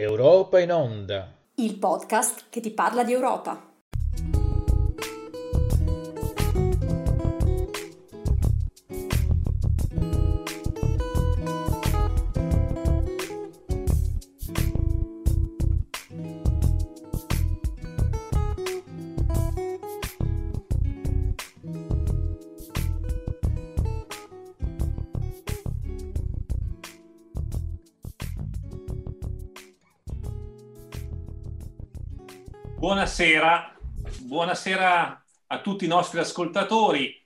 Europa in onda. Il podcast che ti parla di Europa. Buonasera, buonasera a tutti i nostri ascoltatori.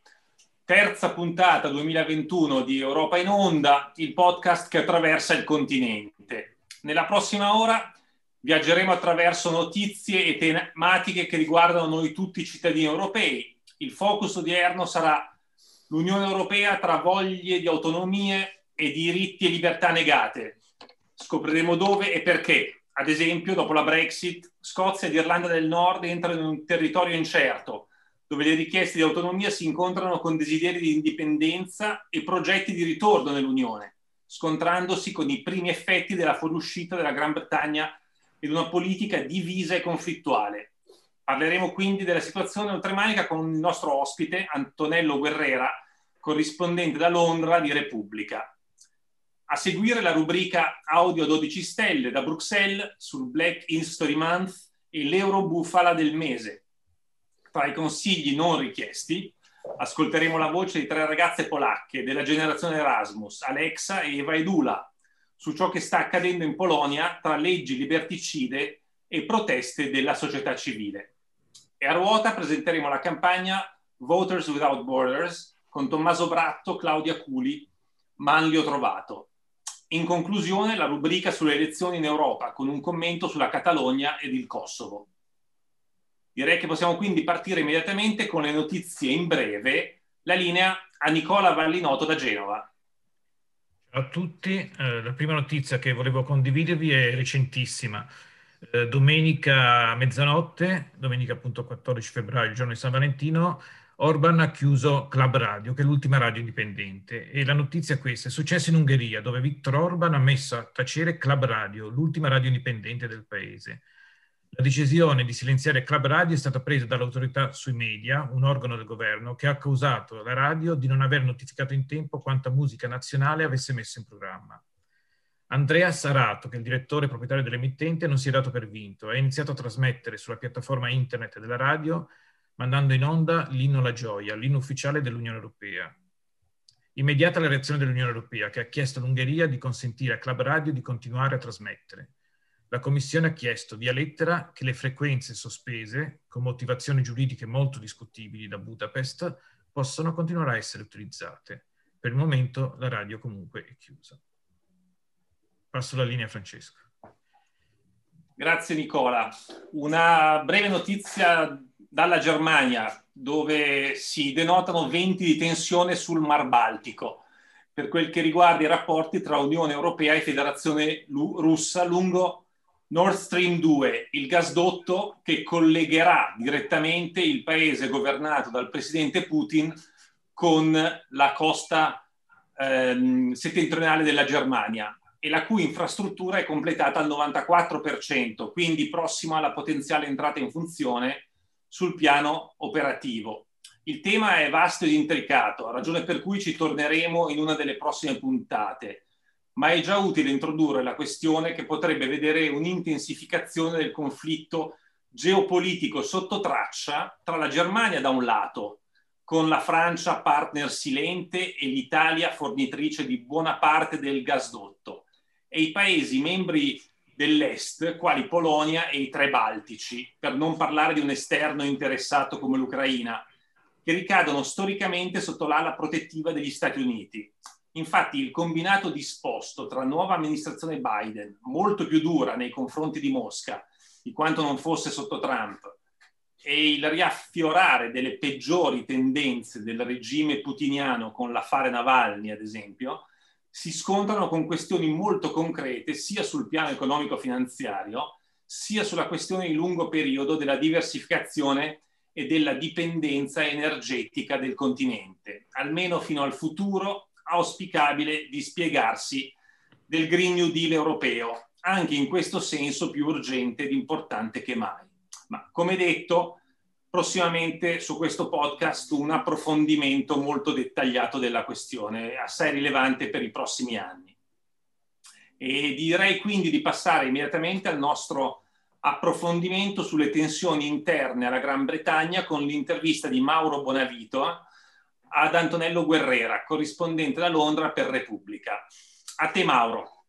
Terza puntata 2021 di Europa in Onda, il podcast che attraversa il continente. Nella prossima ora viaggeremo attraverso notizie e tematiche che riguardano noi tutti i cittadini europei. Il focus odierno sarà l'Unione Europea tra voglie di autonomie e diritti e libertà negate. Scopriremo dove e perché. Ad esempio, dopo la Brexit, Scozia ed Irlanda del Nord entrano in un territorio incerto, dove le richieste di autonomia si incontrano con desideri di indipendenza e progetti di ritorno nell'Unione, scontrandosi con i primi effetti della fuoriuscita della Gran Bretagna ed una politica divisa e conflittuale. Parleremo quindi della situazione oltremanica con il nostro ospite, Antonello Guerrera, corrispondente da Londra di Repubblica. A seguire la rubrica Audio 12 stelle da Bruxelles sul Black History Month e l'Eurobufala del mese. Tra i consigli non richiesti ascolteremo la voce di tre ragazze polacche della generazione Erasmus, Alexa, Eva ed Ula, su ciò che sta accadendo in Polonia tra leggi liberticide e proteste della società civile. E a ruota presenteremo la campagna Voters Without Borders con Tommaso Bratto, Claudia Culi, Manlio Trovato in conclusione, la rubrica sulle elezioni in Europa, con un commento sulla Catalogna ed il Kosovo. Direi che possiamo quindi partire immediatamente con le notizie in breve. La linea a Nicola Vallinoto da Genova. Ciao a tutti, eh, la prima notizia che volevo condividervi è recentissima. Eh, domenica mezzanotte, domenica appunto 14 febbraio, il giorno di San Valentino, Orban ha chiuso Club Radio, che è l'ultima radio indipendente. E la notizia è questa: è successo in Ungheria, dove Viktor Orban ha messo a tacere Club Radio, l'ultima radio indipendente del paese. La decisione di silenziare Club Radio è stata presa dall'autorità sui media, un organo del governo, che ha accusato la radio di non aver notificato in tempo quanta musica nazionale avesse messo in programma. Andrea Sarato, che è il direttore proprietario dell'emittente, non si è dato per vinto e ha iniziato a trasmettere sulla piattaforma internet della radio mandando in onda l'inno alla gioia, l'inno ufficiale dell'Unione Europea. Immediata la reazione dell'Unione Europea, che ha chiesto all'Ungheria di consentire a Club Radio di continuare a trasmettere. La Commissione ha chiesto via lettera che le frequenze sospese, con motivazioni giuridiche molto discutibili da Budapest, possano continuare a essere utilizzate. Per il momento la radio comunque è chiusa. Passo la linea a Francesco. Grazie Nicola. Una breve notizia dalla Germania, dove si denotano venti di tensione sul Mar Baltico per quel che riguarda i rapporti tra Unione Europea e Federazione Russa lungo Nord Stream 2, il gasdotto che collegherà direttamente il paese governato dal presidente Putin con la costa ehm, settentrionale della Germania e la cui infrastruttura è completata al 94%, quindi prossima alla potenziale entrata in funzione sul piano operativo. Il tema è vasto ed intricato, ragione per cui ci torneremo in una delle prossime puntate, ma è già utile introdurre la questione che potrebbe vedere un'intensificazione del conflitto geopolitico sotto traccia tra la Germania da un lato, con la Francia partner silente e l'Italia fornitrice di buona parte del gasdotto, e i Paesi membri dell'Est, quali Polonia e i tre Baltici, per non parlare di un esterno interessato come l'Ucraina, che ricadono storicamente sotto l'ala protettiva degli Stati Uniti. Infatti il combinato disposto tra nuova amministrazione Biden, molto più dura nei confronti di Mosca, di quanto non fosse sotto Trump, e il riaffiorare delle peggiori tendenze del regime putiniano con l'affare Navalny, ad esempio, si scontrano con questioni molto concrete sia sul piano economico-finanziario, sia sulla questione di lungo periodo della diversificazione e della dipendenza energetica del continente, almeno fino al futuro auspicabile di spiegarsi del Green New Deal europeo, anche in questo senso più urgente ed importante che mai. Ma come detto, prossimamente su questo podcast un approfondimento molto dettagliato della questione, assai rilevante per i prossimi anni. E direi quindi di passare immediatamente al nostro approfondimento sulle tensioni interne alla Gran Bretagna con l'intervista di Mauro Bonavito ad Antonello Guerrera, corrispondente da Londra per Repubblica. A te Mauro.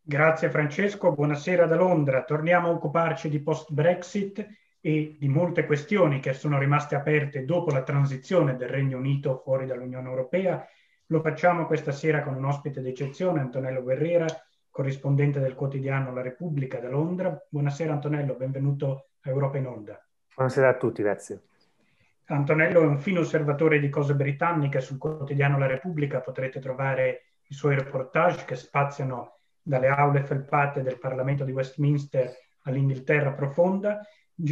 Grazie Francesco, buonasera da Londra. Torniamo a occuparci di post-Brexit e di molte questioni che sono rimaste aperte dopo la transizione del Regno Unito fuori dall'Unione Europea. Lo facciamo questa sera con un ospite d'eccezione, Antonello Guerrera, corrispondente del quotidiano La Repubblica da Londra. Buonasera Antonello, benvenuto a Europa in Onda. Buonasera a tutti, grazie. Antonello è un fino osservatore di cose britanniche sul quotidiano La Repubblica, potrete trovare i suoi reportage che spaziano dalle aule felpate del Parlamento di Westminster all'Inghilterra profonda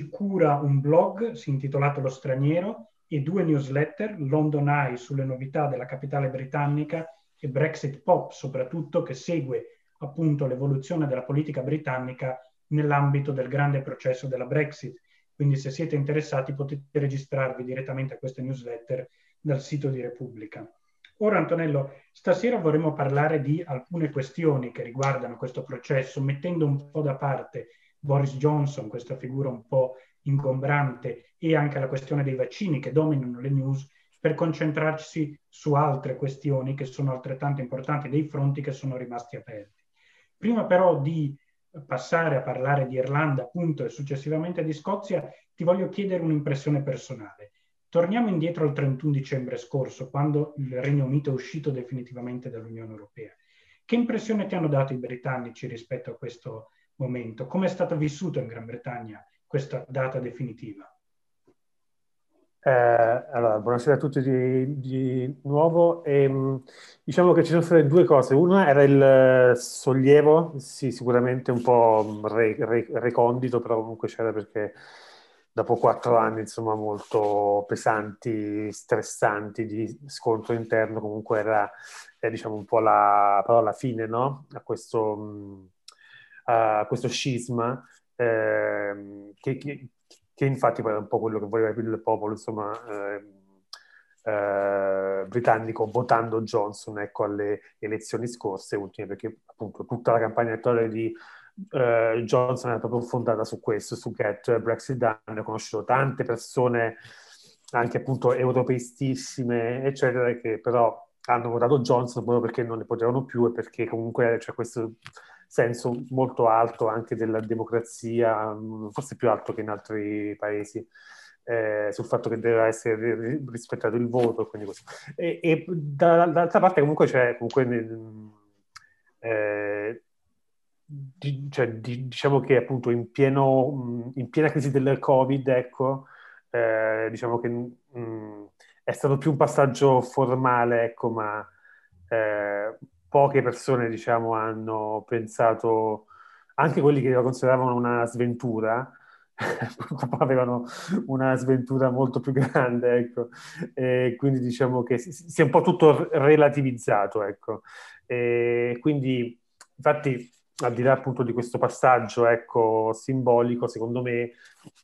cura un blog intitolato Lo Straniero e due newsletter, London Eye sulle novità della capitale britannica e Brexit Pop soprattutto, che segue appunto l'evoluzione della politica britannica nell'ambito del grande processo della Brexit. Quindi se siete interessati potete registrarvi direttamente a queste newsletter dal sito di Repubblica. Ora Antonello, stasera vorremmo parlare di alcune questioni che riguardano questo processo, mettendo un po' da parte Boris Johnson, questa figura un po' ingombrante, e anche la questione dei vaccini che dominano le news, per concentrarsi su altre questioni che sono altrettanto importanti, dei fronti che sono rimasti aperti. Prima però di passare a parlare di Irlanda, appunto, e successivamente di Scozia, ti voglio chiedere un'impressione personale. Torniamo indietro al 31 dicembre scorso, quando il Regno Unito è uscito definitivamente dall'Unione Europea. Che impressione ti hanno dato i britannici rispetto a questo momento. Come è stato vissuto in Gran Bretagna questa data definitiva? Eh, allora, buonasera a tutti di, di nuovo. E, ehm, diciamo che ci sono state due cose. Una era il sollievo, sì, sicuramente un po' re, re, recondito, però comunque c'era perché dopo quattro anni, insomma, molto pesanti, stressanti di scontro interno, comunque era, eh, diciamo, un po' la, però la fine, no? A questo... Mh, a questo scisma eh, che, che, che, infatti poi è un po' quello che voleva il popolo insomma, eh, eh, britannico votando Johnson ecco, alle elezioni scorse ultime perché appunto tutta la campagna elettorale di Uh, Johnson è proprio fondata su questo, su Get Brexit Done. Ho conosciuto tante persone, anche appunto europeistissime, eccetera, che però hanno votato Johnson proprio perché non ne potevano più e perché comunque c'è questo senso molto alto anche della democrazia, mm, forse più alto che in altri paesi. Eh, sul fatto che deve essere rispettato il voto. E, e da, dall'altra parte comunque c'è comunque nel, eh, di, cioè, di, diciamo che appunto in, pieno, mm, in, piena crisi del Covid, ecco, eh, diciamo che mh, mm, è stato più un passaggio formale, ecco, ma eh, poche persone, diciamo, hanno pensato, anche quelli che lo consideravano una sventura, avevano una sventura molto più grande, ecco. E quindi diciamo che si è un po' tutto relativizzato, ecco. E quindi, infatti, al di là appunto di questo passaggio, ecco, simbolico, secondo me,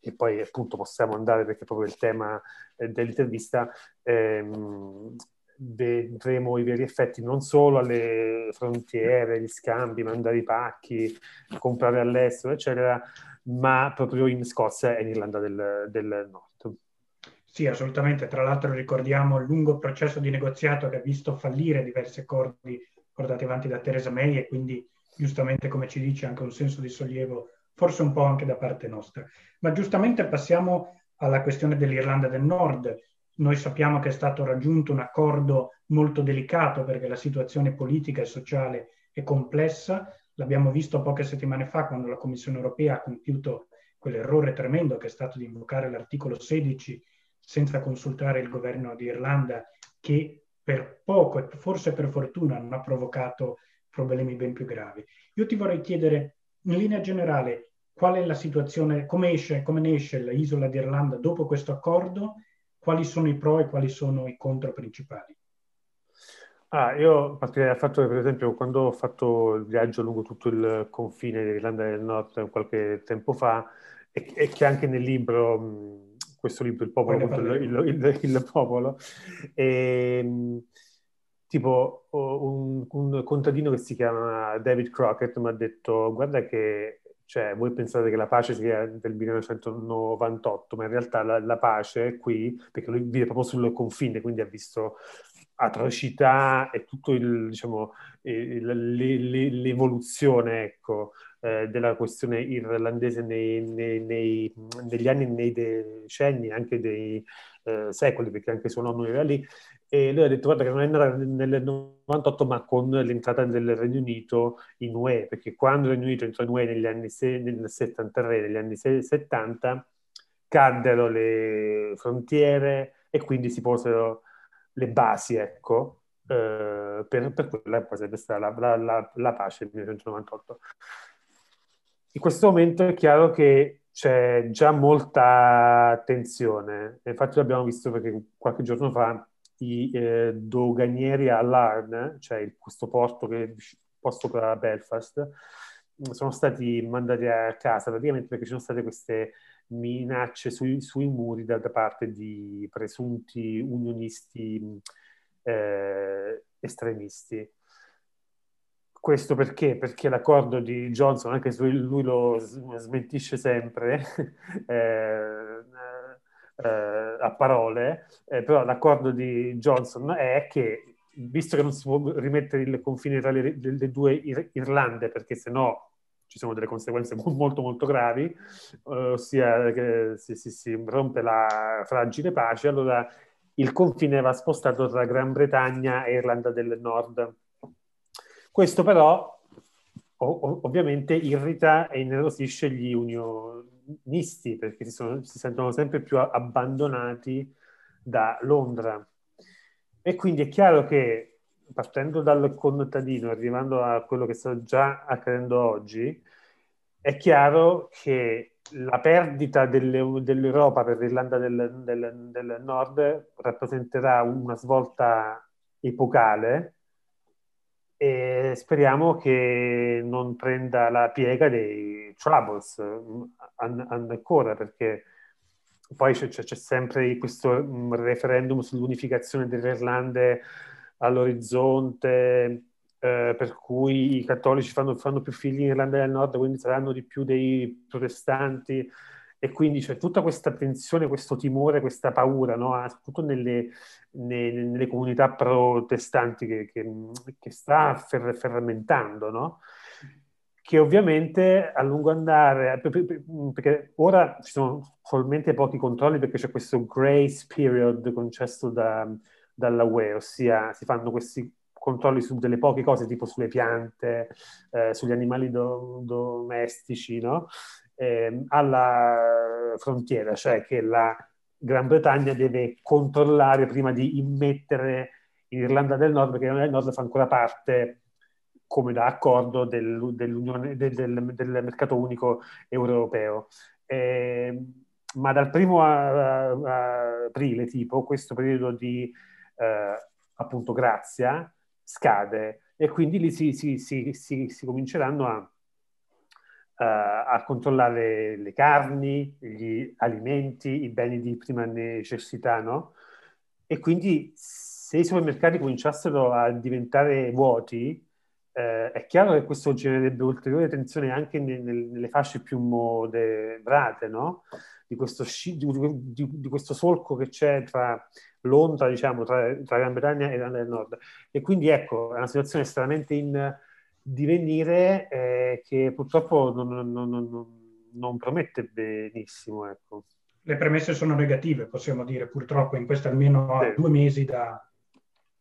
e poi appunto possiamo andare perché è proprio il tema eh, dell'intervista, ehm, vedremo i veri effetti non solo alle frontiere, gli scambi, mandare i pacchi, comprare all'estero, eccetera, ma proprio in Scozia e in Irlanda del, del Nord. Sì, assolutamente. Tra l'altro ricordiamo il lungo processo di negoziato che ha visto fallire diversi accordi portati avanti da Theresa May e quindi giustamente, come ci dice, anche un senso di sollievo, forse un po' anche da parte nostra. Ma giustamente passiamo alla questione dell'Irlanda del Nord noi sappiamo che è stato raggiunto un accordo molto delicato perché la situazione politica e sociale è complessa. L'abbiamo visto poche settimane fa quando la Commissione europea ha compiuto quell'errore tremendo che è stato di invocare l'articolo 16 senza consultare il governo di Irlanda che per poco e forse per fortuna non ha provocato problemi ben più gravi. Io ti vorrei chiedere in linea generale qual è la situazione, come, esce, come ne esce l'isola di Irlanda dopo questo accordo quali sono i pro e quali sono i contro principali? Ah, io partirei dal fatto che, per esempio, quando ho fatto il viaggio lungo tutto il confine dell'Irlanda del Nord qualche tempo fa, e, che anche nel libro, questo libro, Il popolo contro il, il, il, popolo, e, ehm, tipo un, un, contadino che si chiama David Crockett mi ha detto, guarda che cioè, voi pensate che la pace sia del 1998, ma in realtà la, la pace qui, perché lui vive proprio sul confine, quindi ha visto atrocità e tutto il, diciamo, l'evoluzione ecco, eh, della questione irlandese nei, nei, nei, negli anni, nei decenni, anche dei eh, secoli, perché anche suo nonno era lì, e lui ha detto guarda che non è nata nel 98 ma con l'entrata del Regno Unito in UE, perché quando il Regno Unito entrò in UE negli anni se, nel 73, negli anni 70, caddero le frontiere e quindi si posero le basi, ecco, eh, per, per quella che poi sarebbe stata la, la, la pace del 1998. In questo momento è chiaro che c'è già molta tensione, infatti l'abbiamo visto perché qualche giorno fa i eh, doganieri a Larne, cioè il, questo porto che posto per Belfast, sono stati mandati a casa praticamente perché ci sono state queste minacce sui, sui muri da, da, parte di presunti unionisti eh, estremisti. Questo perché? Perché l'accordo di Johnson, anche se lui lo smentisce sempre, eh, eh, a parole, eh, però l'accordo di Johnson è che, visto che non si può rimettere il confine tra le, le due Ir- Irlande, perché sennò ci sono delle conseguenze molto molto gravi, ossia che si, si, si rompe la fragile pace, allora il confine va spostato tra Gran Bretagna e Irlanda del Nord. Questo però ov- ovviamente irrita e innervosisce gli unionisti perché si, sono, si sentono sempre più abbandonati da Londra. E quindi è chiaro che partendo dal contadino, arrivando a quello che sta già accadendo oggi, è chiaro che la perdita delle, dell'Europa per l'Irlanda del, del, del, Nord rappresenterà una svolta epocale e speriamo che non prenda la piega dei Troubles ancora perché poi c'è, c'è sempre questo referendum sull'unificazione delle Irlande all'orizzonte, eh, per cui i cattolici fanno, fanno, più figli in Irlanda del Nord, quindi saranno di più dei protestanti. E quindi c'è tutta questa tensione, questo timore, questa paura, no? Ah, soprattutto nelle, nelle, nelle, comunità protestanti che, che, che sta fer, fermentando, no? Che ovviamente a lungo andare, perché ora ci sono solamente pochi controlli perché c'è questo grace period concesso da, dalla UE, ossia si fanno questi controlli su delle poche cose, tipo sulle piante, eh, sugli animali do- domestici, no? eh, alla frontiera, cioè che la Gran Bretagna deve controllare prima di immettere in Irlanda del Nord, perché l'Irlanda del Nord fa ancora parte, come da accordo, del, del, del, del mercato unico europeo. Eh, ma dal primo a, a aprile, tipo, questo periodo di eh, appunto grazia scade e quindi lì si, si, si, si cominceranno a, uh, a, controllare le carni, gli alimenti, i beni di prima necessità, no? E quindi se i supermercati cominciassero a diventare vuoti, eh, è chiaro che questo genererebbe ulteriore tensione anche nel, nelle fasce più moderate, no? Di questo, di, di, di questo solco che c'è tra Londra, diciamo, tra, tra Gran Bretagna e Irlanda del Nord. E quindi ecco, è una situazione estremamente in divenire eh, che purtroppo non, non, non, non promette benissimo. Ecco. Le premesse sono negative, possiamo dire, purtroppo, in questo almeno sì. due mesi da,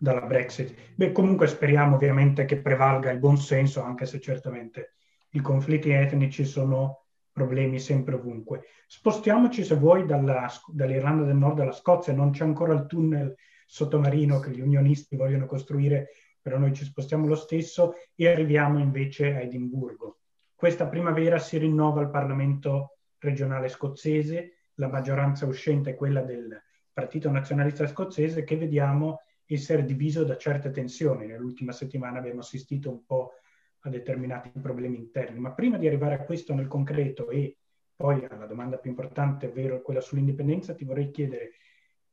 dalla Brexit. Beh, comunque speriamo ovviamente che prevalga il buon senso, anche se certamente i conflitti etnici sono problemi sempre ovunque. Spostiamoci, se vuoi, dalla, dall'Irlanda del Nord alla Scozia. Non c'è ancora il tunnel sottomarino che gli unionisti vogliono costruire, però noi ci spostiamo lo stesso e arriviamo invece a Edimburgo. Questa primavera si rinnova il Parlamento regionale scozzese, la maggioranza uscente è quella del Partito Nazionalista Scozzese che vediamo essere diviso da certe tensioni. Nell'ultima settimana abbiamo assistito un po' a determinati problemi interni. Ma prima di arrivare a questo nel concreto e poi alla domanda più importante, ovvero quella sull'indipendenza, ti vorrei chiedere,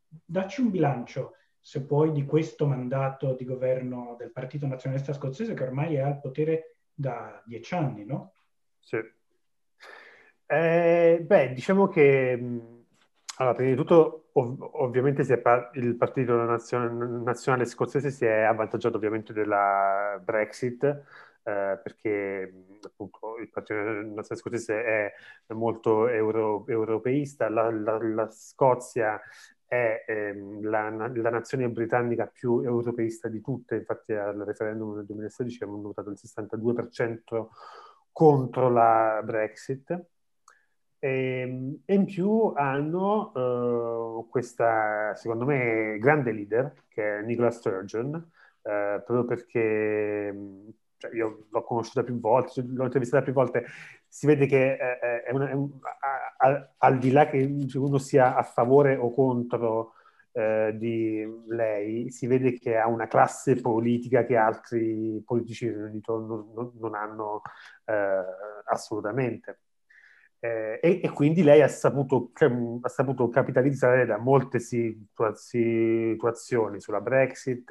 dacci un bilancio, se puoi, di questo mandato di governo del Partito Nazionalista Scozzese che ormai è al potere da dieci anni, no? Sì. Eh, beh, diciamo che allora, prima di tutto, ov- ovviamente par- il Partito Nazion- Nazionale Scozzese si è avvantaggiato ovviamente della Brexit, eh, perché appunto il Partito Nazionale Scozzese è molto euro- europeista, la, la, la, Scozia è ehm, la, la, nazione britannica più europeista di tutte, infatti al referendum del 2016 hanno votato il 62% contro la Brexit. E, ehm, e in più hanno uh, questa, secondo me, grande leader, che è Nicola Sturgeon, uh, proprio perché cioè, io l'ho conosciuta più volte, l'ho intervistata più volte, si vede che è, una, è un, a, al di là che uno sia a favore o contro eh, di lei, si vede che ha una classe politica che altri politici non, non hanno eh, assolutamente. Eh, e, e, quindi lei ha saputo, ha saputo, capitalizzare da molte situazioni sulla Brexit,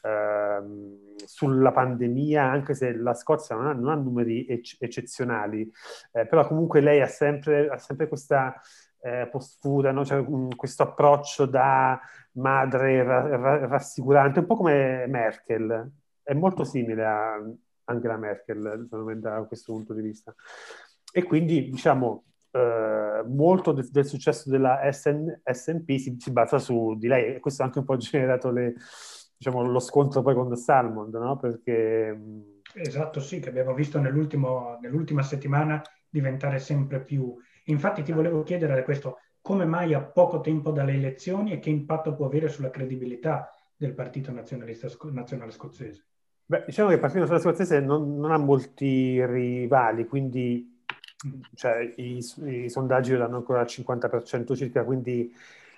ehm, sulla pandemia, anche se la Scozia non ha, non ha numeri ec- eccezionali, eh, però comunque lei ha sempre, ha sempre questa eh, postura, no? cioè, mh, questo approccio da madre ra- ra- rassicurante, un po' come Merkel, è molto simile a Angela Merkel, secondo me, da questo punto di vista. E quindi, diciamo, eh, molto de- del successo della SN- S&P si, si, basa su di lei e questo ha anche un po' generato le, diciamo, lo scontro poi con Salmond, no? Perché... Esatto, sì, che abbiamo visto nell'ultima settimana diventare sempre più... Infatti ti volevo chiedere questo, come mai a poco tempo dalle elezioni e che impatto può avere sulla credibilità del Partito Nazionalista Nazionale Scozzese? Beh, diciamo che il Partito Nazionale Scozzese non, non ha molti rivali, quindi cioè, i, i, sondaggi danno ancora al 50% circa, quindi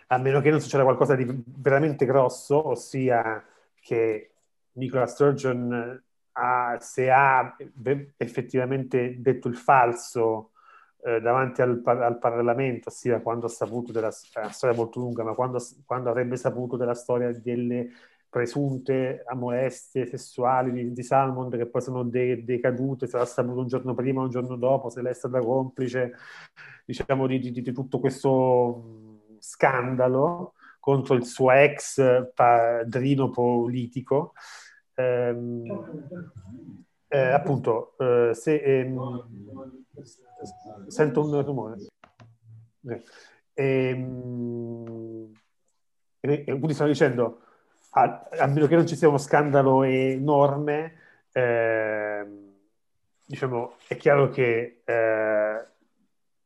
a meno che non succeda qualcosa di veramente grosso, ossia che Nicola Sturgeon ha, se ha effettivamente detto il falso eh, davanti al, al, Parlamento, ossia quando ha saputo della storia molto lunga, ma quando, quando avrebbe saputo della storia delle presunte molestie sessuali di, di Salmond che poi sono de- decadute, sarà saputo un giorno prima o un giorno dopo, se lei è stata complice, diciamo, di, di, di tutto questo scandalo contro il suo ex padrino politico. Ehm, eh, appunto, eh, se ehm, sento un rumore. Eh, ehm, e, e quindi stavo dicendo, a, a, meno che non ci sia uno scandalo enorme, eh, diciamo, è chiaro che eh,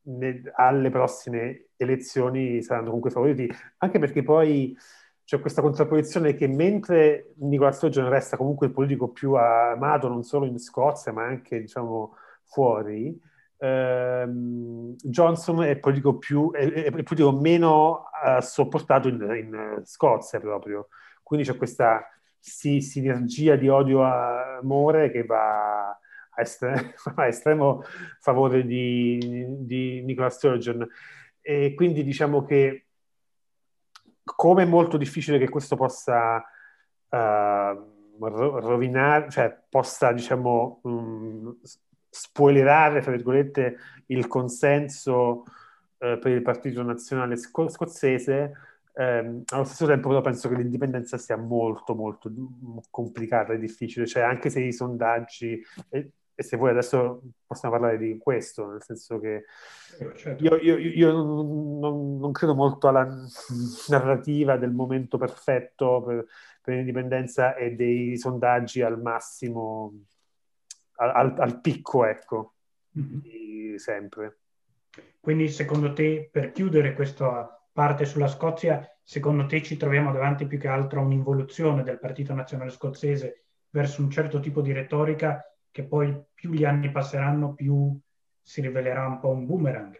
ne, alle prossime elezioni saranno comunque favoriti, anche perché poi c'è questa contrapposizione che mentre Nicola Sturgeon resta comunque il politico più amato non solo in Scozia ma anche diciamo fuori, ehm, Johnson è il politico, più, è, è politico meno uh, sopportato in, in Scozia proprio. Quindi c'è questa sì, sinergia di odio-amore che va a, estre- a estremo favore di, di Nicola Sturgeon. E quindi diciamo che come è molto difficile che questo possa uh, rovinare, cioè possa, diciamo, um, spoilerare, tra virgolette, il consenso uh, per il Partito Nazionale sco- Scozzese, eh, allo stesso tempo però penso che l'indipendenza sia molto molto complicata e difficile, cioè anche se i sondaggi, e, e se voi adesso possiamo parlare di questo, nel senso che eh, certo. io, io, io non, non, credo molto alla narrativa del momento perfetto per, per l'indipendenza e dei sondaggi al massimo, al, al picco, ecco, mm-hmm. sempre. Quindi secondo te, per chiudere questo parte sulla Scozia, secondo te ci troviamo davanti più che altro a un'involuzione del Partito Nazionale Scozzese verso un certo tipo di retorica che poi più gli anni passeranno più si rivelerà un po' un boomerang?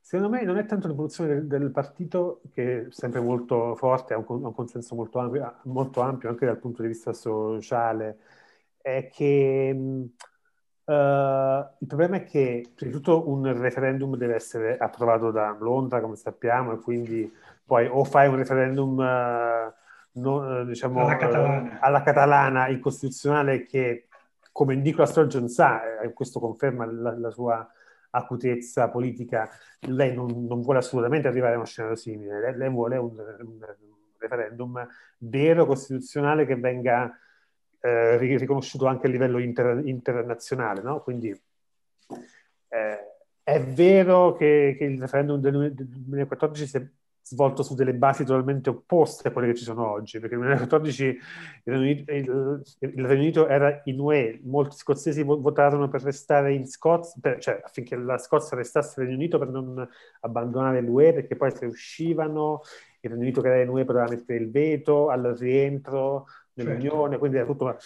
Secondo me non è tanto l'evoluzione del, del partito, che è sempre molto forte, ha un, un consenso molto ampio, molto ampio, anche dal punto di vista sociale, è che uh, il problema è che prima di tutto un referendum deve essere approvato da Londra, come sappiamo, e quindi poi o fai un referendum uh, no, diciamo, alla, catalana. Uh, alla catalana incostituzionale che, come Nicola Sturgeon sa, eh, questo conferma la, la sua acutezza politica, lei non, non, vuole assolutamente arrivare a uno scenario simile, lei, lei vuole un, un, referendum vero, costituzionale, che venga eh, riconosciuto anche a livello inter, internazionale. No? Quindi eh, è vero che, che, il referendum del 2014 si è svolto su delle basi totalmente opposte a quelle che ci sono oggi, perché nel 2014 il Regno Unito, il, il Regno Unito era in UE, molti scozzesi votarono per restare in Scozia, cioè affinché la Scozia restasse nel Regno Unito per non abbandonare l'UE, perché poi se uscivano il Regno Unito che era in UE poteva mettere il veto al rientro certo. quindi era tutto...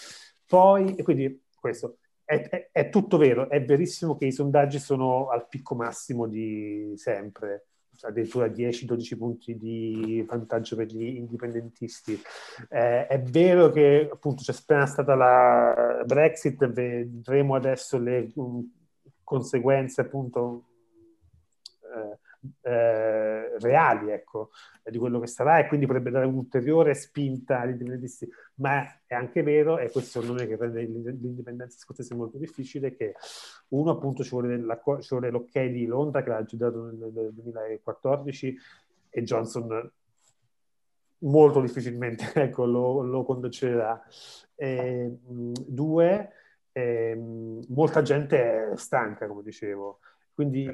Poi, quindi questo, è, è, è tutto vero, è verissimo che i sondaggi sono al picco massimo di sempre, addirittura 10-12 punti di vantaggio per gli indipendentisti. Eh, è vero che appunto c'è appena stata la Brexit, vedremo adesso le um, conseguenze appunto eh, eh, reali ecco, di quello che sarà e quindi potrebbe dare un'ulteriore spinta agli indipendentisti. Ma è anche vero, e questo è che rende l'indipendenza scozzese molto difficile, che uno appunto ci vuole, ci vuole l'ok di Londra che l'ha aggiudicato nel, nel 2014 e Johnson molto difficilmente ecco, lo, lo concederà. E, due, eh, molta gente è stanca, come dicevo. Quindi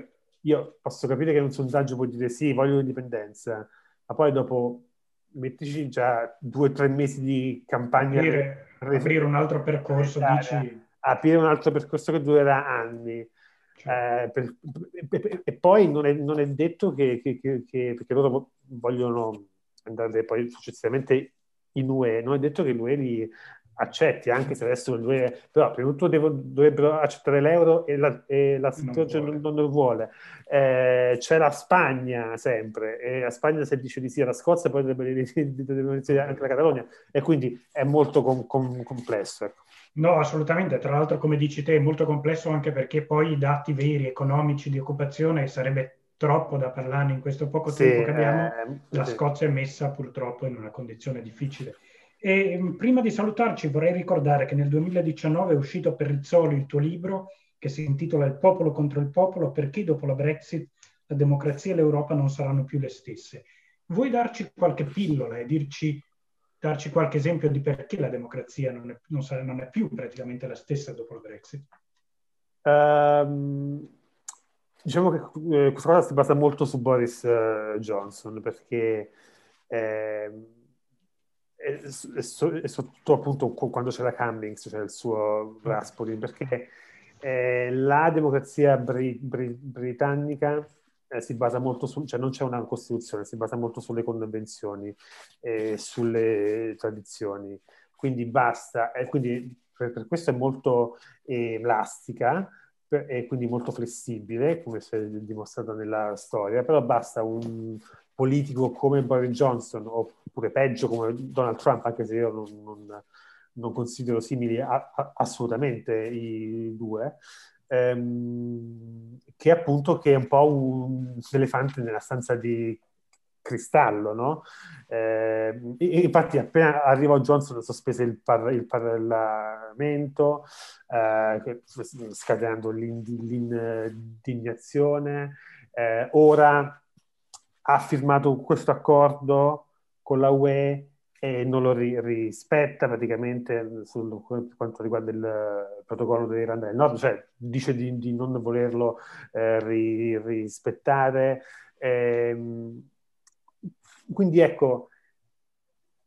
io posso capire che in un sondaggio puoi dire sì, voglio l'indipendenza, ma poi dopo mettici già due o tre mesi di campagna. Aprire, aprire un altro percorso, dici... Aprire un altro percorso che durerà anni. Cioè. Eh, per, per, e poi non è, non è detto che, che, che, che, perché loro vogliono andare poi successivamente in UE, non è detto che l'UE li accetti, anche se adesso lui però prima di tutto devo, dovrebbero accettare l'euro e la, e la situazione non, non, non, vuole. Eh, c'è la Spagna sempre, e la Spagna se dice di sì alla Scozia poi dovrebbe dire anche la Catalogna, e quindi è molto com, com, complesso. Ecco. No, assolutamente. Tra l'altro, come dici te, è molto complesso anche perché poi i dati veri economici di occupazione sarebbe troppo da parlare in questo poco sì, tempo che abbiamo. Eh, la Scozia è messa purtroppo in una condizione difficile. E mm, prima di salutarci vorrei ricordare che nel 2019 è uscito per Rizzoli il tuo libro che si intitola Il popolo contro il popolo, perché dopo la Brexit la democrazia e l'Europa non saranno più le stesse. Vuoi darci qualche pillola e dirci, darci qualche esempio di perché la democrazia non è, non sarà, non è più praticamente la stessa dopo la Brexit? Um, diciamo che eh, questa cosa si basa molto su Boris uh, Johnson perché... Eh, e, e, soprattutto appunto quando c'era Cummings, cioè il suo Rasputin, perché eh, la democrazia bri- bri- britannica eh, si basa molto su, cioè non c'è una costituzione, si basa molto sulle convenzioni e sulle tradizioni, quindi basta, e quindi per, per questo è molto eh, elastica e quindi molto flessibile, come si è dimostrato nella storia, però basta un politico come Boris Johnson oppure peggio come Donald Trump, anche se io non, non, non considero simili a, a, assolutamente i due, ehm, che appunto che è un po' un elefante nella stanza di cristallo, no? Eh, infatti appena arrivò Johnson sospese il, par- il Parlamento, eh, scatenando l'indignazione. Eh, ora ha firmato questo accordo con la UE e non lo ri- rispetta praticamente sul, per quanto riguarda il protocollo dell'Irlanda del Nord, cioè dice di, di non volerlo eh, ri- rispettare. Ehm, quindi ecco,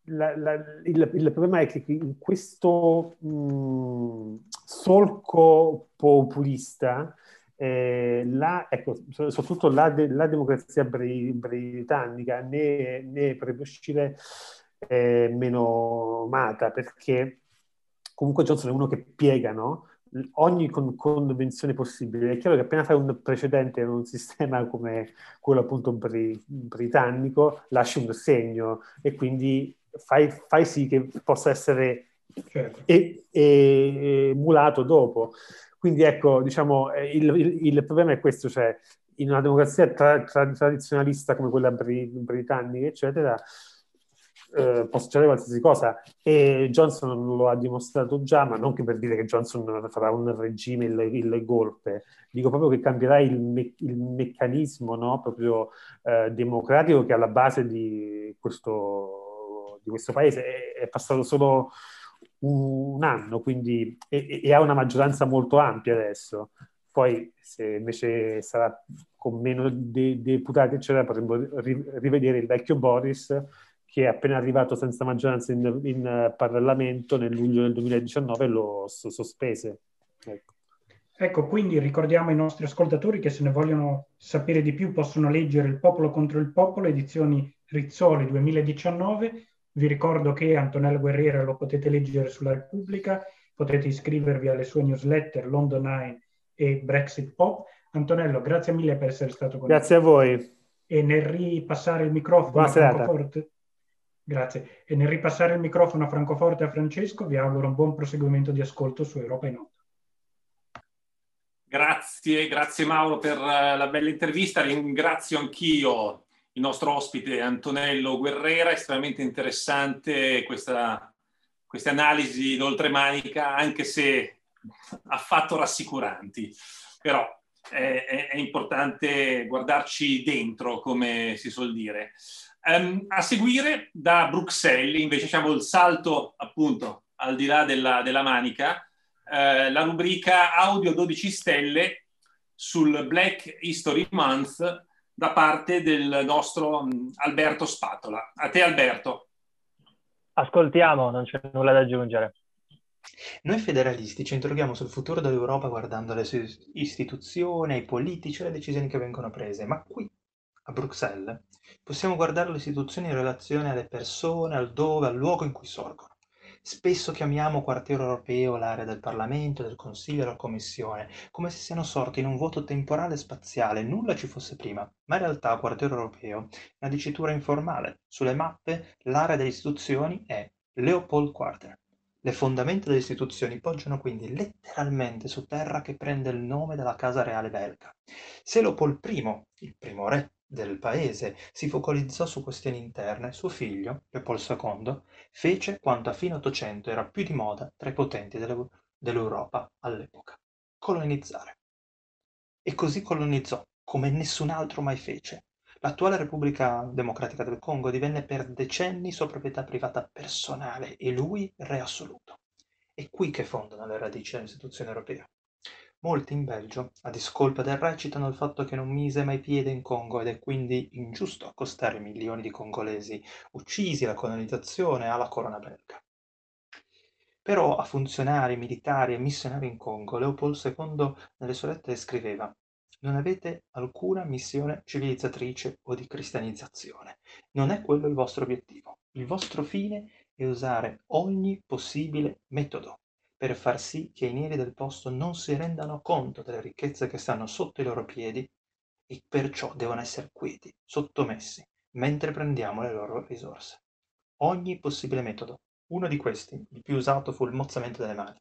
la, la, il, il, problema è che in questo mh, solco populista eh, la, ecco, soprattutto la, de, la democrazia britannica ne, ne potrebbe uscire eh, meno amata perché comunque Johnson è uno che piega, no? Ogni con- convenzione possibile. È chiaro che appena fai un precedente in un sistema come quello appunto bri- britannico, lasci un segno e quindi fai, fai sì che possa essere certo. e- e- emulato dopo. Quindi ecco, diciamo, eh, il, il, il, problema è questo, cioè in una democrazia tra- tra- tradizionalista come quella bri- britannica, eccetera, eh, può succedere qualsiasi cosa e Johnson lo ha dimostrato già, ma non che per dire che Johnson farà un regime il, il golpe, dico proprio che cambierà il, me- il meccanismo no? proprio eh, democratico che è alla base di questo, di questo paese. È, è, passato solo un, anno, quindi e, e ha una maggioranza molto ampia adesso. Poi, se invece sarà con meno de- deputati, eccetera, potremmo ri- rivedere il vecchio Boris che è appena arrivato senza maggioranza in, in uh, Parlamento nel luglio del 2019 lo so, sospese. Ecco. ecco, quindi ricordiamo ai nostri ascoltatori che se ne vogliono sapere di più possono leggere Il popolo contro il popolo, edizioni Rizzoli 2019. Vi ricordo che Antonello Guerriera lo potete leggere sulla Repubblica, potete iscrivervi alle sue newsletter London Eye e Brexit Pop. Antonello, grazie mille per essere stato con noi. Grazie a voi. E nel ripassare il microfono a Francoforte, Grazie. E nel ripassare il microfono a Francoforte e a Francesco, vi auguro un buon proseguimento di ascolto su Europa in Onda. Grazie, grazie Mauro per eh, la bella intervista. Ringrazio anch'io il nostro ospite Antonello Guerrera, estremamente interessante questa, queste analisi d'oltremanica, anche se affatto rassicuranti. Però è, è, è importante guardarci dentro, come si suol dire. Um, a seguire da Bruxelles, invece, diciamo il salto appunto al di là della, della manica, eh, la rubrica Audio 12 stelle sul Black History Month da parte del nostro um, Alberto Spatola. A te Alberto. Ascoltiamo, non c'è nulla da aggiungere. Noi federalisti ci interroghiamo sul futuro dell'Europa guardando le sue istituzioni, i politici e le decisioni che vengono prese, ma qui, a Bruxelles, Possiamo guardare le istituzioni in relazione alle persone, al dove, al luogo in cui sorgono. Spesso chiamiamo quartiere europeo l'area del Parlamento, del Consiglio della Commissione, come se siano sorti in un vuoto temporale e spaziale, nulla ci fosse prima, ma in realtà quartiere europeo è una dicitura informale. Sulle mappe l'area delle istituzioni è Leopold Quarter. Le fondamenta delle istituzioni poggiano quindi letteralmente su terra che prende il nome della casa reale belga. Se Leopold I, il primo re del paese si focalizzò su questioni interne, suo figlio, Leopold II, fece quanto a fine Ottocento era più di moda tra i potenti dell'Europa all'epoca: colonizzare. E così colonizzò, come nessun altro mai fece. L'attuale Repubblica Democratica del Congo divenne per decenni sua proprietà privata personale e lui re assoluto. È qui che fondano le radici dell'istituzione europea. Molti in Belgio, a discolpa del re, citano il fatto che non mise mai piede in Congo ed è quindi ingiusto accostare milioni di congolesi uccisi alla colonizzazione alla corona belga. Però a funzionari, militari e missionari in Congo, Leopold II nelle sue lettere scriveva non avete alcuna missione civilizzatrice o di cristianizzazione. Non è quello il vostro obiettivo. Il vostro fine è usare ogni possibile metodo per far sì che i neri del posto non si rendano conto delle ricchezze che stanno sotto i loro piedi e perciò devono essere quieti, sottomessi, mentre prendiamo le loro risorse. Ogni possibile metodo. Uno di questi, il più usato, fu il mozzamento delle mani.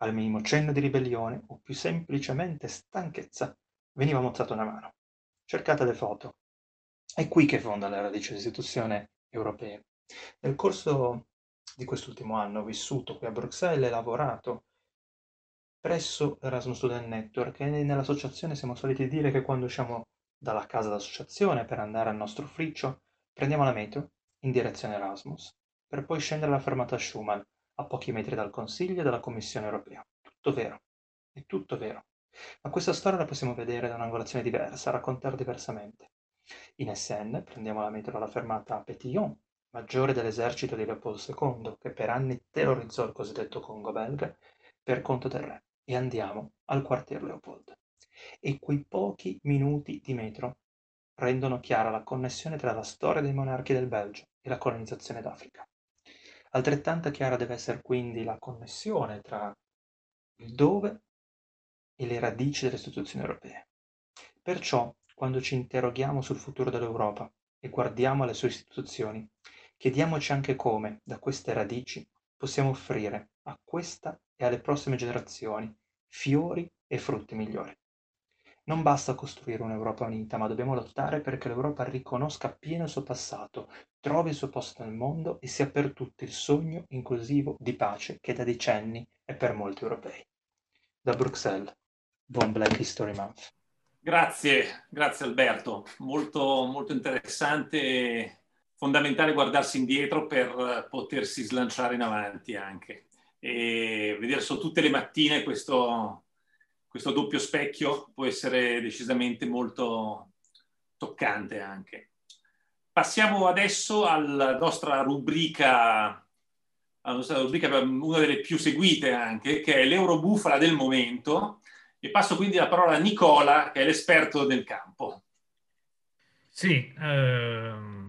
Al minimo cenno di ribellione o più semplicemente stanchezza, veniva mozzata una mano. Cercate le foto. È qui che fonda la radice dell'istituzione europea. Nel corso di quest'ultimo anno ho vissuto qui a Bruxelles e lavorato presso Erasmus Student Network e nell'associazione siamo soliti dire che quando usciamo dalla casa d'associazione per andare al nostro ufficio prendiamo la metro in direzione Erasmus per poi scendere alla fermata Schumann a pochi metri dal Consiglio e dalla Commissione europea. Tutto vero, è tutto vero. Ma questa storia la possiamo vedere da un'angolazione diversa, raccontare diversamente. In SN prendiamo la metro alla fermata Petillon maggiore dell'esercito di Leopoldo II, che per anni terrorizzò il cosiddetto Congo belga, per conto del re, e andiamo al quartier Leopold. E quei pochi minuti di metro rendono chiara la connessione tra la storia dei monarchi del Belgio e la colonizzazione d'Africa. Altrettanto chiara deve essere quindi la connessione tra il dove e le radici delle istituzioni europee. Perciò, quando ci interroghiamo sul futuro dell'Europa e guardiamo alle sue istituzioni, chiediamoci anche come, da queste radici, possiamo offrire a questa e alle prossime generazioni fiori e frutti migliori. Non basta costruire un'Europa unita, ma dobbiamo lottare perché l'Europa riconosca appieno il suo passato, trovi il suo posto nel mondo e sia per tutti il sogno inclusivo di pace che da decenni è per molti europei. Da Bruxelles, buon Black History Month. Grazie, grazie Alberto, molto, molto interessante fondamentale guardarsi indietro per potersi slanciare in avanti anche e vedere su tutte le mattine questo, questo doppio specchio può essere decisamente molto toccante anche. Passiamo adesso alla nostra rubrica, alla nostra rubrica, una delle più seguite anche, che è l'Eurobufala del momento. E passo quindi la parola a Nicola, che è l'esperto del campo. Sì, ehm,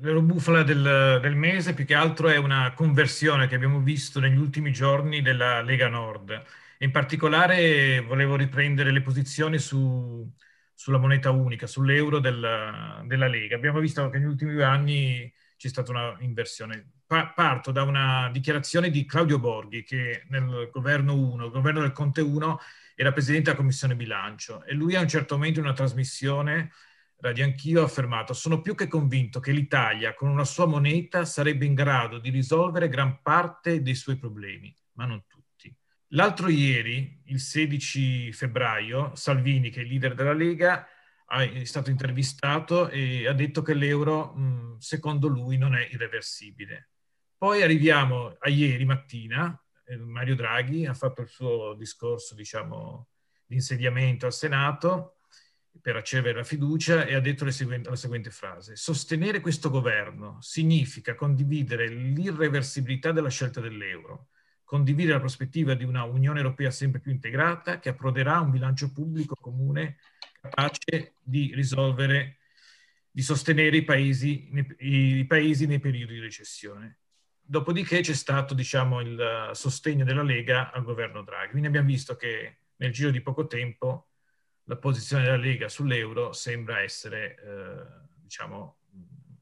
l'Eurobufala del, del mese più che altro è una conversione che abbiamo visto negli ultimi giorni della Lega Nord in particolare volevo riprendere le posizioni su, sulla moneta unica, sull'euro della, della, Lega. Abbiamo visto che negli ultimi due anni c'è stata una inversione. Pa- parto da una dichiarazione di Claudio Borghi, che nel governo 1, il governo del Conte 1, era presidente della Commissione Bilancio e lui a un certo momento in una trasmissione Radio Anch'io ha affermato sono più che convinto che l'Italia con una sua moneta sarebbe in grado di risolvere gran parte dei suoi problemi, ma non tutti. L'altro ieri, il 16 febbraio, Salvini, che è il leader della Lega, è stato intervistato e ha detto che l'euro, secondo lui, non è irreversibile. Poi arriviamo a ieri mattina, eh, Mario Draghi ha fatto il suo discorso, diciamo, di insediamento al Senato per ricevere la fiducia e ha detto seguenti, la seguente frase. Sostenere questo governo significa condividere l'irreversibilità della scelta dell'euro condividere la prospettiva di una Unione Europea sempre più integrata che approderà a un bilancio pubblico comune capace di risolvere, di sostenere i paesi, i paesi nei periodi di recessione. Dopodiché c'è stato diciamo, il sostegno della Lega al governo Draghi. Quindi abbiamo visto che nel giro di poco tempo la posizione della Lega sull'euro sembra essere, eh, diciamo,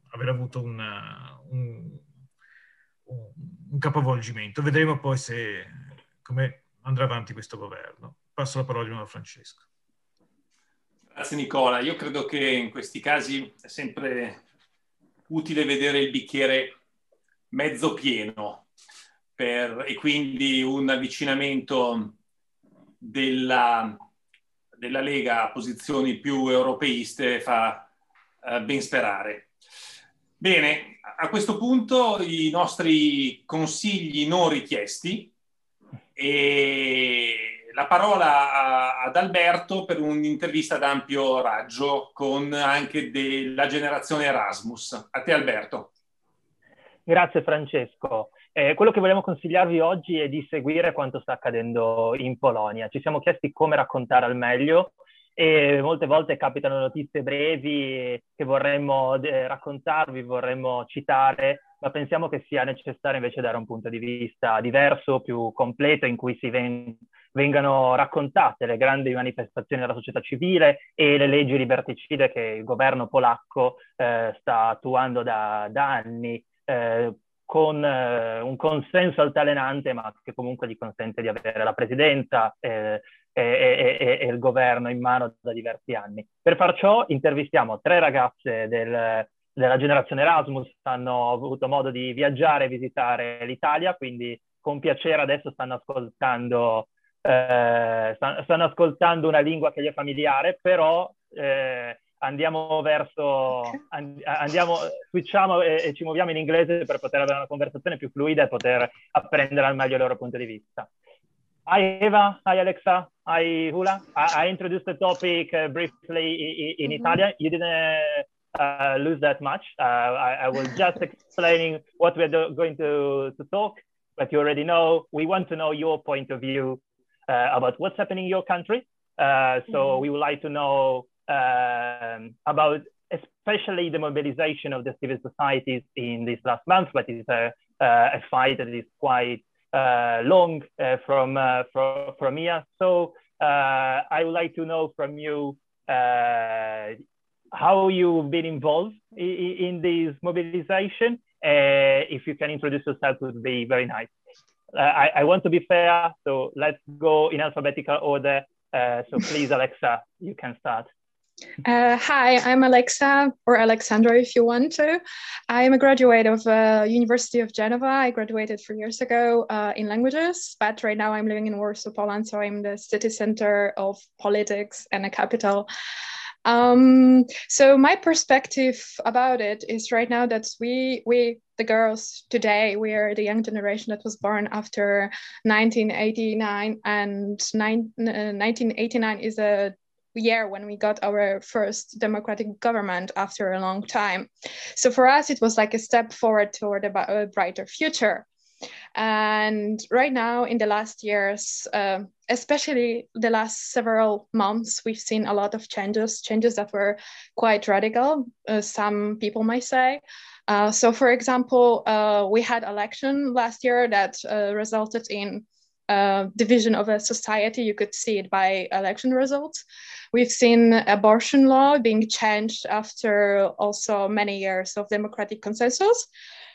aver avuto una, un, un capovolgimento. Vedremo poi se, come andrà avanti questo governo. Passo la parola di nuovo a Francesco. Grazie Nicola. Io credo che in questi casi è sempre utile vedere il bicchiere mezzo pieno per, e quindi un avvicinamento della, della Lega a posizioni più europeiste fa eh, ben sperare. Bene, a questo punto i nostri consigli non richiesti e la parola ad Alberto per un'intervista d'ampio raggio con anche della generazione Erasmus. A te Alberto. Grazie Francesco. Eh, quello che vogliamo consigliarvi oggi è di seguire quanto sta accadendo in Polonia. Ci siamo chiesti come raccontare al meglio e molte volte capitano notizie brevi che vorremmo eh, raccontarvi, vorremmo citare, ma pensiamo che sia necessario invece dare un punto di vista diverso, più completo, in cui si ven- vengano raccontate le grandi manifestazioni della società civile e le leggi liberticide che il governo polacco eh, sta attuando da, da anni. Eh, con eh, un consenso altalenante, ma che comunque gli consente di avere la presidenza eh, e, e, e, il governo in mano da diversi anni. Per far ciò intervistiamo tre ragazze del, della generazione Erasmus, hanno avuto modo di viaggiare e visitare l'Italia, quindi con piacere adesso stanno ascoltando, eh, stanno, ascoltando una lingua che gli è familiare, però eh, andiamo verso, andiamo, switchiamo e, e, ci muoviamo in inglese per poter avere una conversazione più fluida e poter apprendere al meglio il loro punto di vista. Hi Eva, hi Alexa, hi Hula. I, I introduced the topic uh, briefly in, in mm-hmm. Italian. You didn't uh, lose that much. Uh, I, I, was just explaining what we're going to, to talk, but you already know. We want to know your point of view uh, about what's happening in your country. Uh, so mm-hmm. we would like to know um, about especially the mobilization of the civil societies in these last months, but it's a, a fight that is quite uh, long uh, from, uh, from, from here. So I would like to know from you how you've been involved in, in this mobilization. if you can introduce yourself, it would be very nice. I, I, want to be fair, so let's go in alphabetical order. so please, Alexa, you can start. Uh, hi, I'm Alexa, or Alexandra if you want to. I'm a graduate of uh, University of Geneva. I graduated three years ago uh, in languages, but right now I'm living in Warsaw, Poland, so I'm the city center of politics and a capital. Um, so my perspective about it is right now that we, we, the girls today, we are the young generation that was born after 1989, and nine, 1989 is a year when we got our first democratic government after a long time. So for us, it was like a step forward toward a brighter future. And right now, in the last years, uh, especially the last several months, we've seen a lot of changes, changes that were quite radical, uh, some people might say. Uh, so, for example, uh, we had election last year that uh, resulted in uh, division of a society. You could see it by election results. We've seen abortion law being changed after also many years of democratic consensus,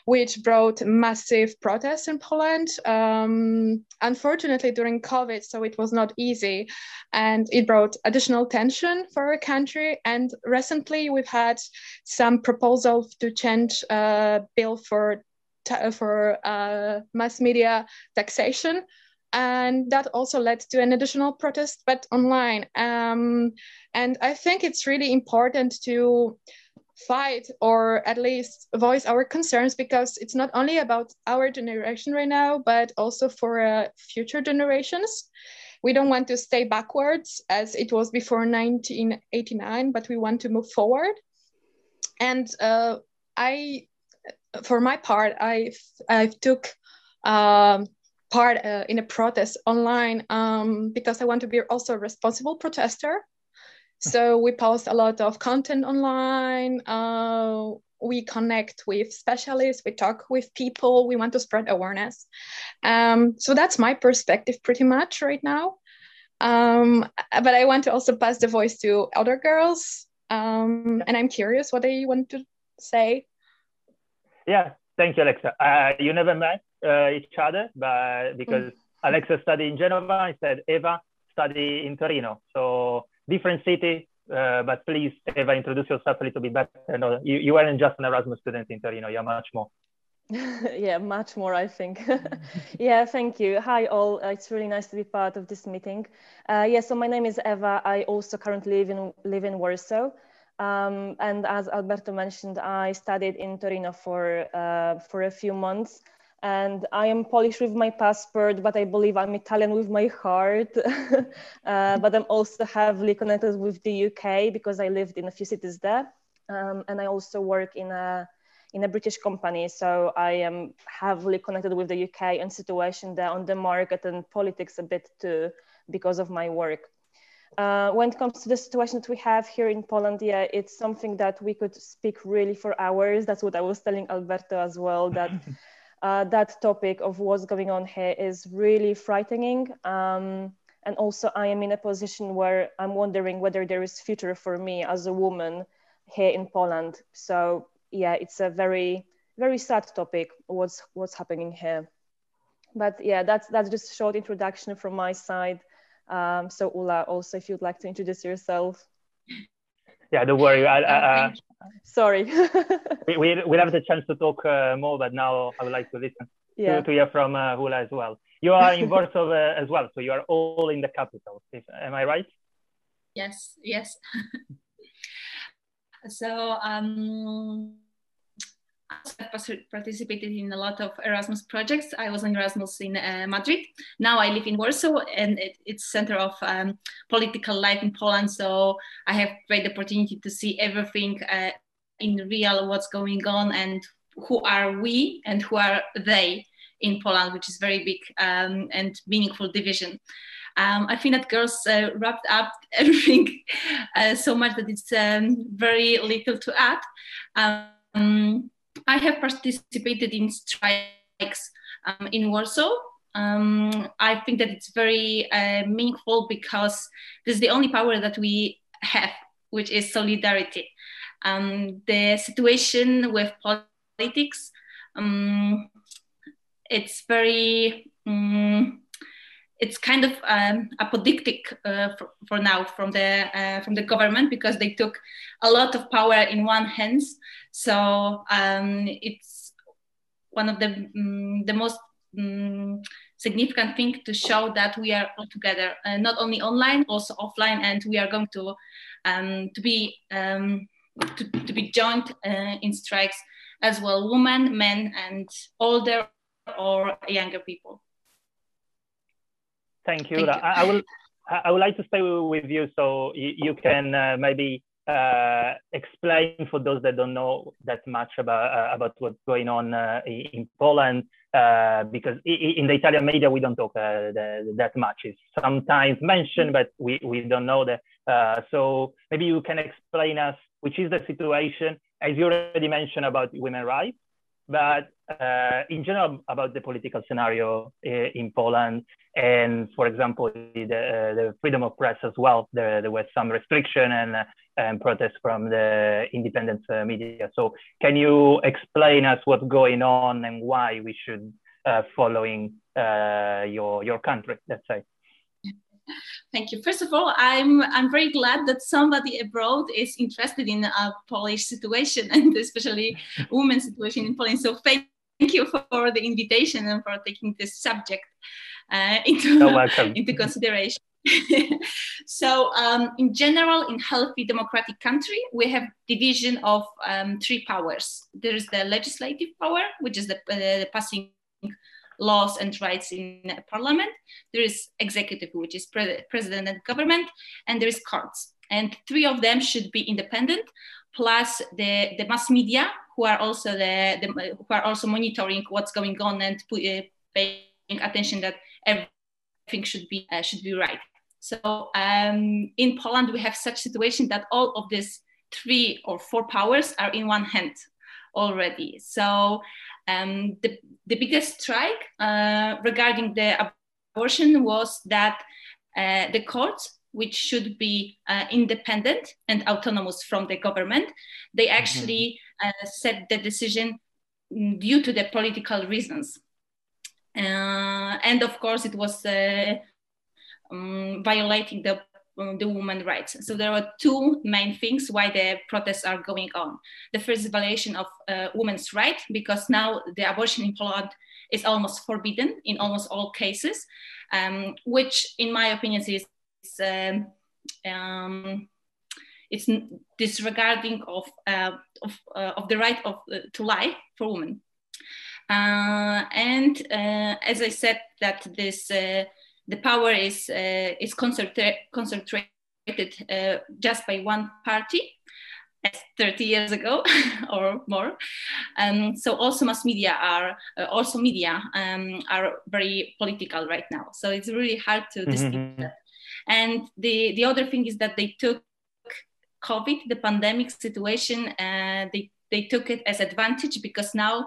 which brought massive protests in Poland. Um, unfortunately, during COVID, so it was not easy, and it brought additional tension for our country. And recently, we've had some proposals to change a uh, bill for for uh, mass media taxation and that also led to an additional protest but online. Um, and i think it's really important to fight or at least voice our concerns because it's not only about our generation right now but also for uh, future generations. We don't want to stay backwards as it was before 1989 but we want to move forward. And uh, i for my part i i took um, part uh, in a protest online um, because I want to be also a responsible protester. So we post a lot of content online. Uh, we connect with specialists. We talk with people. We want to spread awareness. Um, so that's my perspective, pretty much right now. Um, but I want to also pass the voice to other girls, um, and I'm curious what they want to say. Yeah, thank you, Alexa. Uh, you never met uh, each other, but because mm. Alexa studied in Genova, instead Eva studied in Torino. So different city, uh, but please, Eva, introduce yourself a little bit better. No, you, you weren't just an Erasmus student in Torino, you're much more. yeah, much more, I think. yeah, thank you. Hi, all. It's really nice to be part of this meeting. Uh, yeah, so my name is Eva. I also currently live in, live in Warsaw. Um, and as Alberto mentioned, I studied in Torino for, uh, for a few months and I am Polish with my passport, but I believe I'm Italian with my heart. uh, but I'm also heavily connected with the UK because I lived in a few cities there, um, and I also work in a in a British company. So I am heavily connected with the UK and situation there on the market and politics a bit too because of my work. Uh, when it comes to the situation that we have here in Poland, yeah, it's something that we could speak really for hours. That's what I was telling Alberto as well. That uh, that topic of what's going on here is really frightening. Um, and also I am in a position where I'm wondering whether there is future for me as a woman here in Poland. So yeah, it's a very, very sad topic, what's, what's happening here. But yeah, that's, that's just a short introduction from my side. Um, so Ula, also if you'd like to introduce yourself. Yeah, don't worry. I, uh, Sorry. we, we, we'll have the chance to talk uh, more, but now I would like to listen yeah. to, to hear from uh, Hula as well. You are in Warsaw uh, as well, so you are all in the capital. If, am I right? Yes, yes. so um, I participated in a lot of Erasmus projects. I was on Erasmus in uh, Madrid. Now I live in Warsaw, and it, it's center of um, political life in Poland. So I have great opportunity to see everything uh, in real, what's going on, and who are we and who are they in Poland, which is very big um, and meaningful division. Um, I think that girls uh, wrapped up everything uh, so much that it's um, very little to add. I have participated in strikes um, in Warsaw um, I think that it's very uh, meaningful because this is the only power that we have, which is solidarity. Um, the situation with politics, um, it's very, um, it's kind of um, apodictic uh, for, for, now from the uh, from the government because they took a lot of power in one hands. So um, it's one of the mm, the most um, significant thing to show that we are all together, uh, not only online, also offline, and we are going to um, to be um, to, to, be joined uh, in strikes as well, women, men, and older or younger people. Thank you. Thank you. I, I, will. I would like to stay with you so you, you can uh, maybe uh, explain for those that don't know that much about uh, about what's going on uh, in Poland, uh, because in the Italian media we don't talk uh, the, that much. It's sometimes mentioned, but we, we don't know that. Uh, so maybe you can explain us which is the situation, as you already mentioned about women's rights, but in general about the political scenario in Poland and for example the, uh, the freedom of press as well there, there was some restriction and, uh, and from the independent uh, media. So can you explain us what's going on and why we should uh, following uh, your your country let's say Thank you. First of all, I'm I'm very glad that somebody abroad is interested in a Polish situation and especially women's situation in Poland. So thank thank you for the invitation and for taking this subject uh, into, into consideration. so um, in general in healthy democratic country we have division of um, three powers there is the legislative power which is the, uh, the passing laws and rights in parliament there is executive which is pre president and government and there is courts and three of them should be independent plus the, the mass media who are also the, the who are also monitoring what's going on and uh, paying attention that everything should be uh, should be right. So um, in Poland, we have such situation that all of these three or four powers are in one hand already. So um, the, the biggest strike uh, regarding the abortion was that uh, the courts, which should be uh, independent and autonomous from the government, they mm-hmm. actually mm-hmm. set the decision due to the political reasons. Uh, and of course, it was uh, um, violating the the women rights. So there are two main things why the protests are going on. The first violation of uh, women's rights because now the abortion in Poland is almost forbidden in almost all cases, um, which in my opinion is um, um, it's disregarding of uh, of, uh, of the right of uh, to life for women. Uh, and uh, as I said, that this the power is is concentra- concentrated just by one party, as 30 years ago or more. Um, so also mass media are uh, also media um, are very political right now. So it's really hard to mm-hmm. distinguish that. And the the other thing is that they took COVID, the pandemic situation, uh, they they took it as advantage because now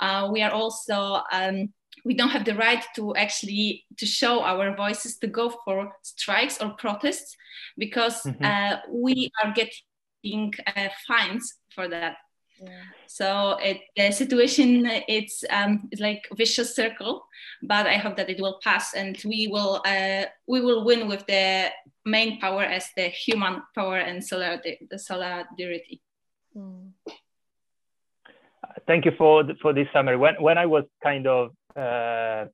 uh, we are also um, we don't have the right to actually to show our voices to go for strikes or protests because mm-hmm. uh, we are getting uh, fines for that yeah. so it, the situation it's um, it's like vicious circle but i hope that it will pass and we will uh, we will win with the main power as the human power and solidarity, the solidarity. Mm thank you for for this summary. When when I was kind of uh,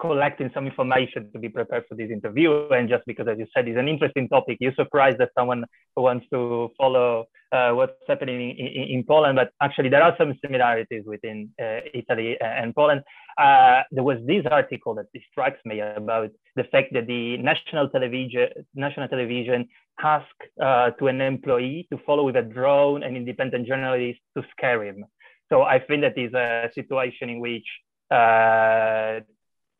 collecting some information to be prepared for this interview, and just because, as you said, it's an interesting topic, you're surprised that someone wants to follow uh, what's happening in, in, in, Poland. But actually, there are some similarities within uh, Italy and Poland. Uh, there was this article that strikes me about the fact that the national television national television asked uh, to an employee to follow with a drone an independent journalist to scare him so I think that is a situation in which uh,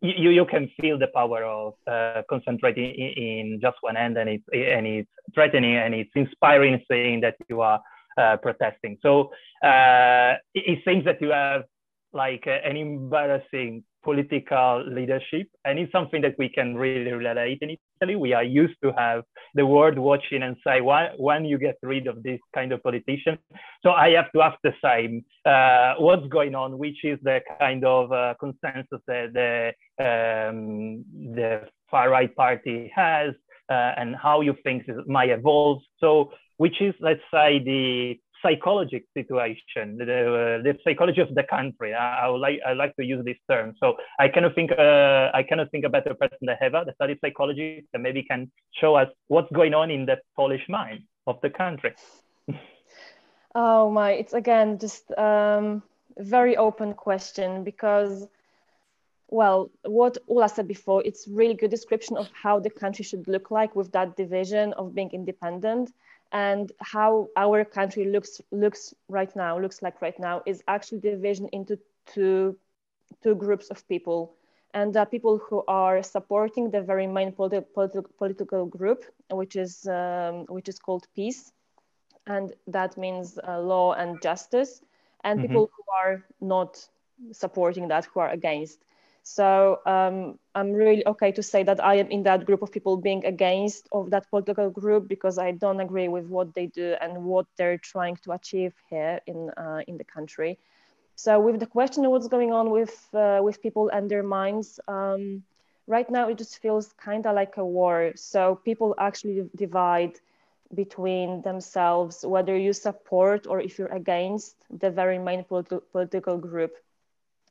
you, you can feel the power of uh, concentrating in, in, just one end and it's, and it's threatening and it's inspiring seeing that you are uh, protesting. So uh, it, it, seems that you have like an embarrassing political leadership, and it's something that we can really relate in Italy. We are used to have the world watching and say, why, when you get rid of this kind of politician? So I have to ask the same, uh, what's going on, which is the kind of uh, consensus that the, um, the far right party has, uh, and how you think it might evolve. So which is, let's say, the psychological situation, the, uh, the psychology of the country. I, I, would like I like to use this term. So I cannot think uh, I cannot think a better person than Eva, that studies psychology, that maybe can show us what's going on in the Polish mind of the country. oh my! It's again just um, very open question because. Well, what Ula said before, it's really good description of how the country should look like with that division of being independent and how our country looks looks right now looks like right now is actually division into two two groups of people. And uh, people who are supporting the very main politi politi political group which is um, which is called peace. And that means uh, law and justice. And mm -hmm. people who are not supporting that who are against so um, I'm really okay to say that I am in that group of people being against of that political group because I don't agree with what they do and what they're trying to achieve here in uh, in the country. So with the question of what's going on with uh, with people and their minds, um, right now it just feels kind of like a war. So people actually divide between themselves whether you support or if you're against the very main politi political group.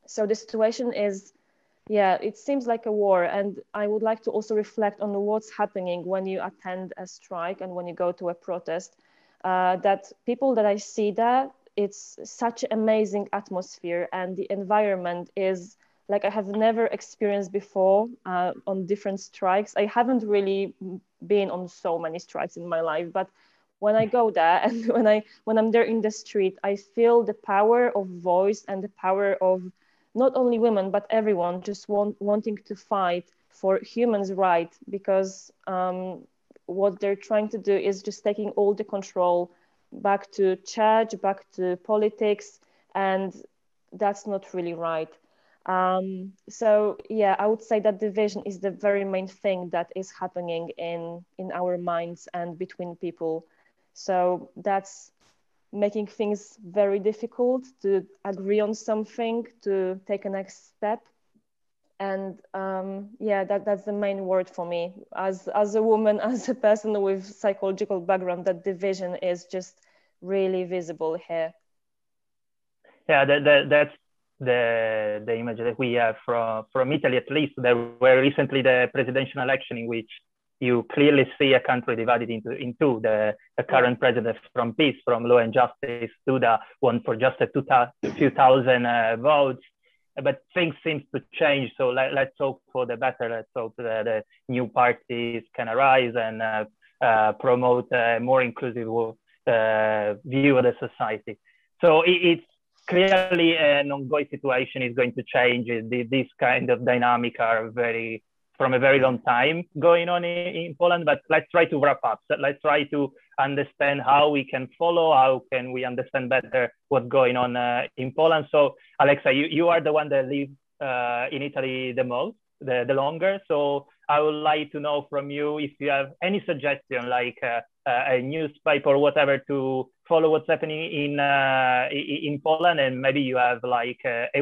So the situation is yeah, it seems like a war. And I would like to also reflect on what's happening when you attend a strike and when you go to a protest. Uh, that people that I see there, it's such amazing atmosphere and the environment is like I have never experienced before uh, on different strikes. I haven't really been on so many strikes in my life, but when I go there and when I when I'm there in the street, I feel the power of voice and the power of not only women but everyone just want, wanting to fight for humans' right because um, what they're trying to do is just taking all the control back to church, back to politics, and that's not really right. Um, so yeah, I would say that division is the very main thing that is happening in in our minds and between people. So that's making things very difficult to agree on something, to take a next step. And um, yeah, that, that's the main word for me. As, as a woman, as a person with psychological background, that division is just really visible here. Yeah, that, that, that's the, the image that we have from, from Italy, at least. There were recently the presidential election in which you clearly see a country divided into, into the, the current president from peace, from Law and Justice, Duda, one for just a, two a few thousand uh, votes. But things seem to change. So let, us hope for the better. Let's hope that the new parties can arise and uh, uh, promote a more inclusive uh, view of the society. So it, it's clearly an ongoing situation is going to change. This kind of dynamic are very from a very long time going on in, in, Poland, but let's try to wrap up. So let's try to understand how we can follow, how can we understand better what's going on uh, in Poland. So Alexa, you, you are the one that lives uh, in Italy the most, the, the longer. So I would like to know from you if you have any suggestion, like uh, a newspaper or whatever, to follow what's happening in uh, in Poland, and maybe you have like a, a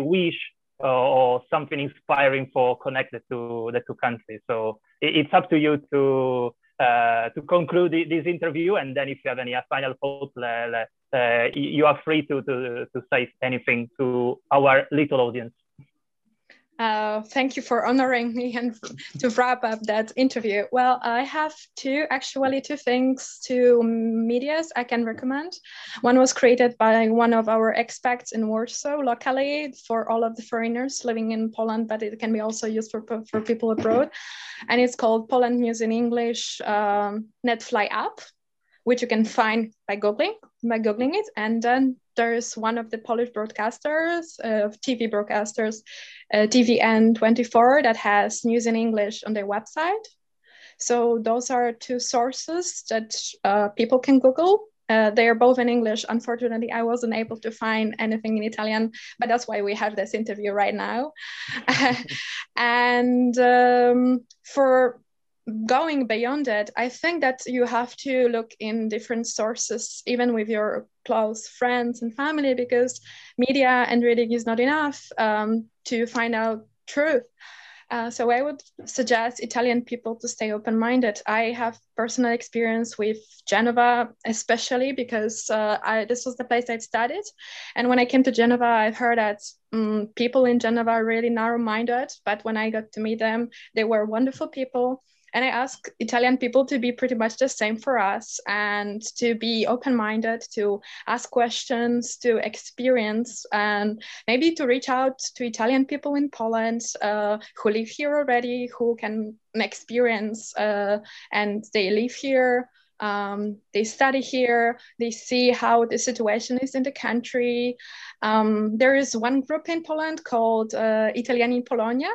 wish or something inspiring for connected to the two countries. So it's up to you to uh, to conclude this interview, and then if you have any final thoughts, uh, you are free to, to to say anything to our little audience. Uh, thank you for honoring me and to wrap up that interview. Well, I have two, actually two things, two medias I can recommend. One was created by one of our expats in Warsaw locally for all of the foreigners living in Poland, but it can be also used for, for people abroad. And it's called Poland News in English um, Netfly app, which you can find by Googling, by Googling it. And then there's one of the Polish broadcasters, uh, TV broadcasters, uh, TVN24, that has news in English on their website. So those are two sources that uh, people can Google Uh, they are both in English. Unfortunately, I wasn't able to find anything in Italian, but that's why we have this interview right now. and um, for going beyond it, I think that you have to look in different sources, even with your close friends and family, because media and reading is not enough um, to find out truth. Uh, so I would suggest Italian people to stay open-minded. I have personal experience with Genova, especially because uh, I, this was the place I studied. And when I came to Genova, I've heard that um, people in Genova are really narrow-minded. But when I got to meet them, they were wonderful people. And I ask Italian people to be pretty much the same for us and to be open minded, to ask questions, to experience, and maybe to reach out to Italian people in Poland uh, who live here already, who can experience uh, and they live here. Um, they study here, they see how the situation is in the country. Um, there is one group in Poland called uh, Italiani in Polonia,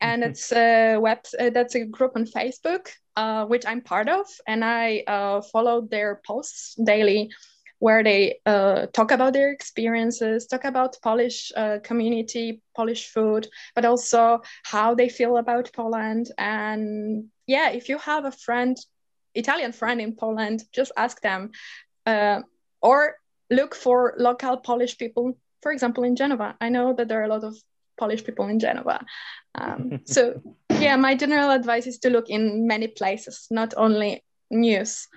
and mm-hmm. it's a web uh, that's a group on facebook uh, which i'm part of and i uh, follow their posts daily where they uh, talk about their experiences talk about polish uh, community polish food but also how they feel about poland and yeah if you have a friend italian friend in poland just ask them uh, or look for local polish people for example in genova i know that there are a lot of Polish people in Genova. Um, so yeah, my general advice is to look in many places, not only news.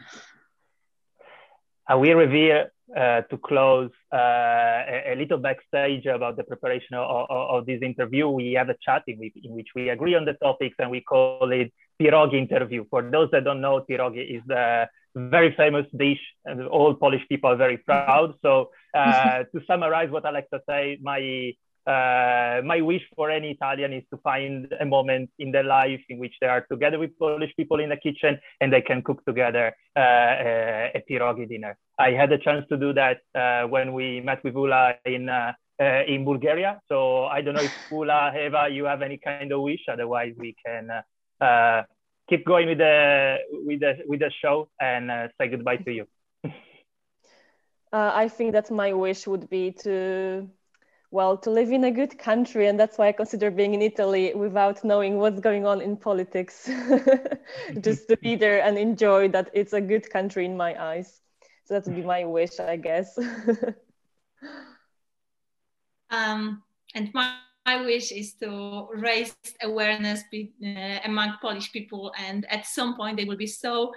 Uh, we revere uh, to close uh, a, a, little backstage about the preparation of, of, of, this interview. We have a chat in, in, which we agree on the topics and we call it pierogi interview. For those that don't know, pierogi is the very famous dish and all Polish people are very proud. So uh, to summarize what Alexa say, my uh, my wish for any Italian is to find a moment in their life in which they are together with Polish people in the kitchen and they can cook together uh, a, pierogi dinner. I had a chance to do that uh, when we met with Ula in uh, uh, in Bulgaria. So I don't know if Ula, Eva, you have any kind of wish. Otherwise, we can uh, keep going with the with the with the show and say goodbye to you. I think that my wish would be to well, to live in a good country, and that's why I consider being in Italy without knowing what's going on in politics. Just to be there and enjoy that it's a good country in my eyes. So that would be my wish, I guess. um, and my, my wish is to raise awareness be, uh, among Polish people, and at some point they will be so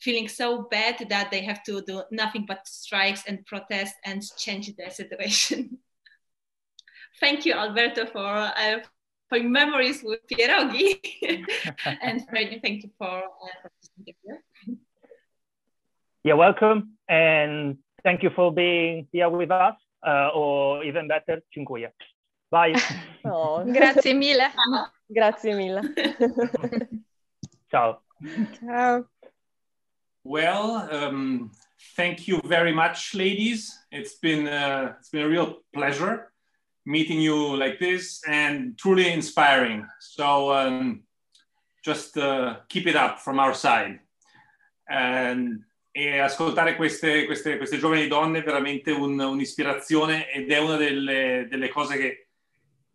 feeling so bad that they have to do nothing but strikes and protest and change their situation. Thank you, Alberto, for uh, for memories with pierogi, and thank you for uh, here. You're welcome, and thank you for being here with us, uh, or even better, dziękuję. Bye. Oh, grazie mille. grazie mille. Ciao. Ciao. Well, um, thank you very much, ladies. It's been uh, it's been a real pleasure meeting you like this and truly inspiring. So um, just uh, keep it up from our side. And, e ascoltare queste, queste, queste, giovani donne è veramente un, un'ispirazione ed è una delle, delle, cose che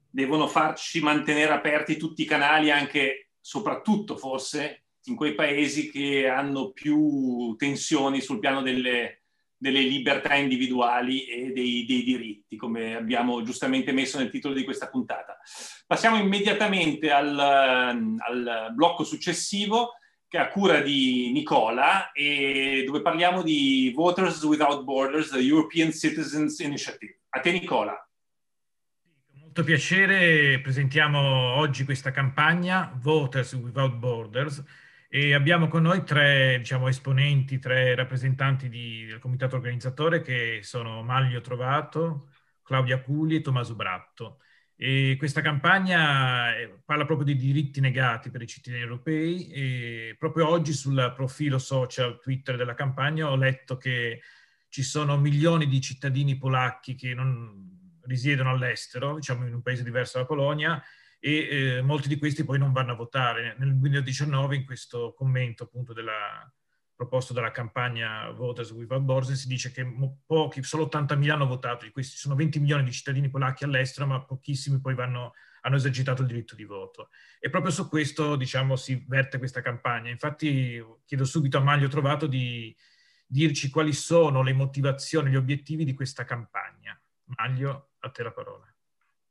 devono farci mantenere aperti tutti i canali, anche soprattutto forse in quei paesi che hanno più tensioni sul piano delle, delle libertà individuali e dei, dei, diritti, come abbiamo giustamente messo nel titolo di questa puntata. Passiamo immediatamente al, al blocco successivo, che è a cura di Nicola, e dove parliamo di Voters Without Borders, the European Citizens Initiative. A te Nicola. Molto piacere presentiamo oggi questa campagna Voters Without Borders, e abbiamo con noi tre diciamo, esponenti, tre rappresentanti di, del comitato organizzatore che sono Maglio Trovato, Claudia Puli e Tommaso Bratto. E questa campagna eh, parla proprio di diritti negati per i cittadini europei e proprio oggi sul profilo social Twitter della campagna ho letto che ci sono milioni di cittadini polacchi che non risiedono all'estero, diciamo in un paese diverso dalla Polonia, e eh, molti di questi poi non vanno a votare. Nel 2019, in questo commento appunto della, proposto dalla campagna Voters Without Borders, si dice che pochi, solo 80.000 hanno votato, di questi sono 20 milioni di cittadini polacchi all'estero, ma pochissimi poi vanno, hanno esercitato il diritto di voto. E proprio su questo, diciamo, si verte questa campagna. Infatti chiedo subito a Maglio Trovato di dirci quali sono le motivazioni, gli obiettivi di questa campagna. Maglio, a te la parola.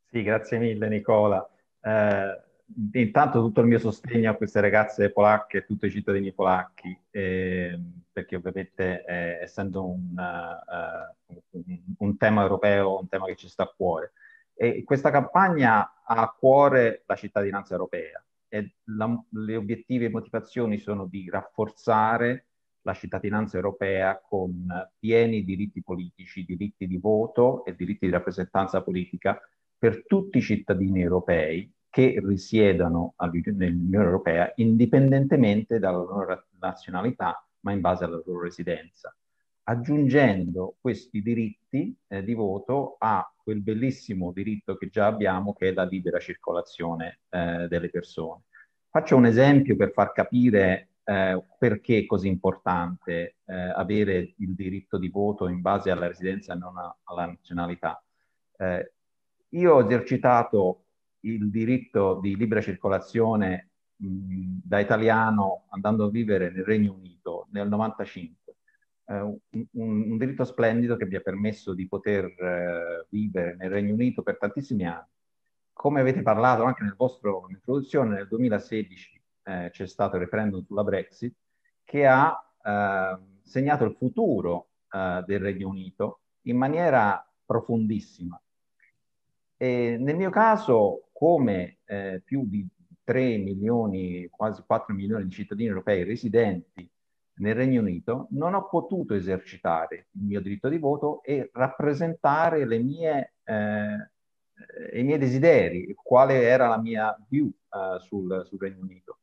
Sì, grazie mille Nicola. Eh, intanto tutto il mio sostegno a queste ragazze polacche e tutti i cittadini polacchi, eh, perché ovviamente eh, essendo un, uh, un, un, tema europeo, un tema che ci sta a cuore. E questa campagna ha a cuore la cittadinanza europea e la, le obiettivi e motivazioni sono di rafforzare la cittadinanza europea con pieni diritti politici, diritti di voto e diritti di rappresentanza politica per tutti i cittadini europei che risiedano nell'Unione Europea indipendentemente dalla loro nazionalità, ma in base alla loro residenza, aggiungendo questi diritti eh, di voto a quel bellissimo diritto che già abbiamo, che è la libera circolazione eh, delle persone. Faccio un esempio per far capire eh, perché è così importante eh, avere il diritto di voto in base alla residenza e non a, alla nazionalità. Eh, io ho esercitato il diritto di libera circolazione mh, da italiano andando a vivere nel Regno Unito nel 95. Eh, un, un, diritto splendido che mi ha permesso di poter eh, vivere nel Regno Unito per tantissimi anni. Come avete parlato anche nel vostro introduzione, nel 2016 eh, c'è stato il referendum sulla Brexit che ha eh, segnato il futuro eh, del Regno Unito in maniera profondissima. E nel mio caso come eh, più di 3 milioni, quasi 4 milioni di cittadini europei residenti nel Regno Unito, non ho potuto esercitare il mio diritto di voto e rappresentare le mie, eh, i miei desideri, quale era la mia view uh, sul, sul, Regno Unito.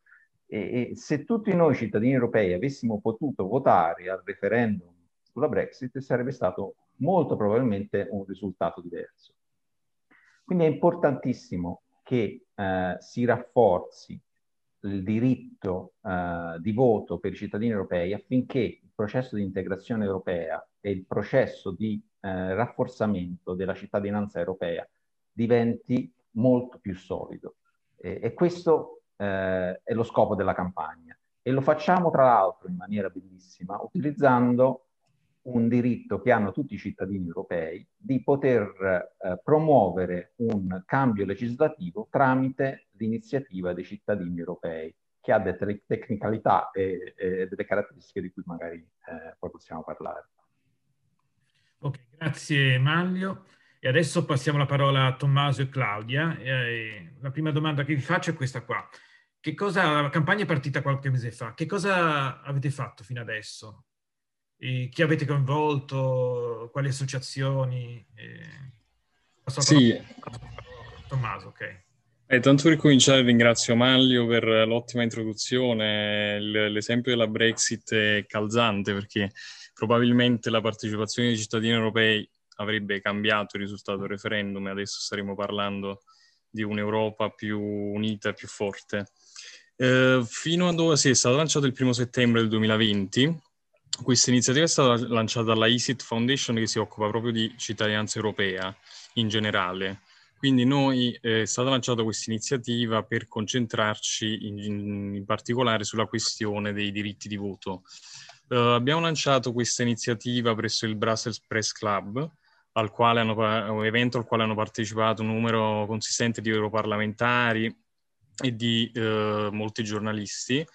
E, e se tutti noi cittadini europei avessimo potuto votare al referendum sulla Brexit, sarebbe stato molto probabilmente un risultato diverso. Quindi è importantissimo che eh, si rafforzi il diritto eh, di voto per i cittadini europei affinché il processo di integrazione europea e il processo di eh, rafforzamento della cittadinanza europea diventi molto più solido. E, e questo eh, è lo scopo della campagna. E lo facciamo tra l'altro in maniera bellissima utilizzando un diritto che hanno tutti i cittadini europei di poter eh, promuovere un cambio legislativo tramite l'iniziativa dei cittadini europei, che ha delle tecnicalità e, e delle caratteristiche di cui magari eh, poi possiamo parlare. Ok, grazie Maglio. E adesso passiamo la parola a Tommaso e Claudia. E la prima domanda che vi faccio è questa qua. Che cosa, la campagna è partita qualche mese fa, che cosa avete fatto fino adesso? Chi avete coinvolto, quali associazioni? sì. Tommaso, ok. Eh, tanto per cominciare ringrazio Maglio per l'ottima introduzione, l'esempio della Brexit è calzante perché probabilmente la partecipazione dei cittadini europei avrebbe cambiato il risultato del referendum e adesso staremo parlando di un'Europa più unita e più forte. Eh, fino a dove sì, è stato lanciato il primo settembre del 2020 questa iniziativa è stata lanciata dalla ESIT Foundation che si occupa proprio di cittadinanza europea in generale. Quindi noi eh, è stata lanciata questa iniziativa per concentrarci in, in, particolare sulla questione dei diritti di voto. Uh, abbiamo lanciato questa iniziativa presso il Brussels Press Club, al quale hanno, un evento al quale hanno partecipato un numero consistente di europarlamentari e di uh, molti giornalisti.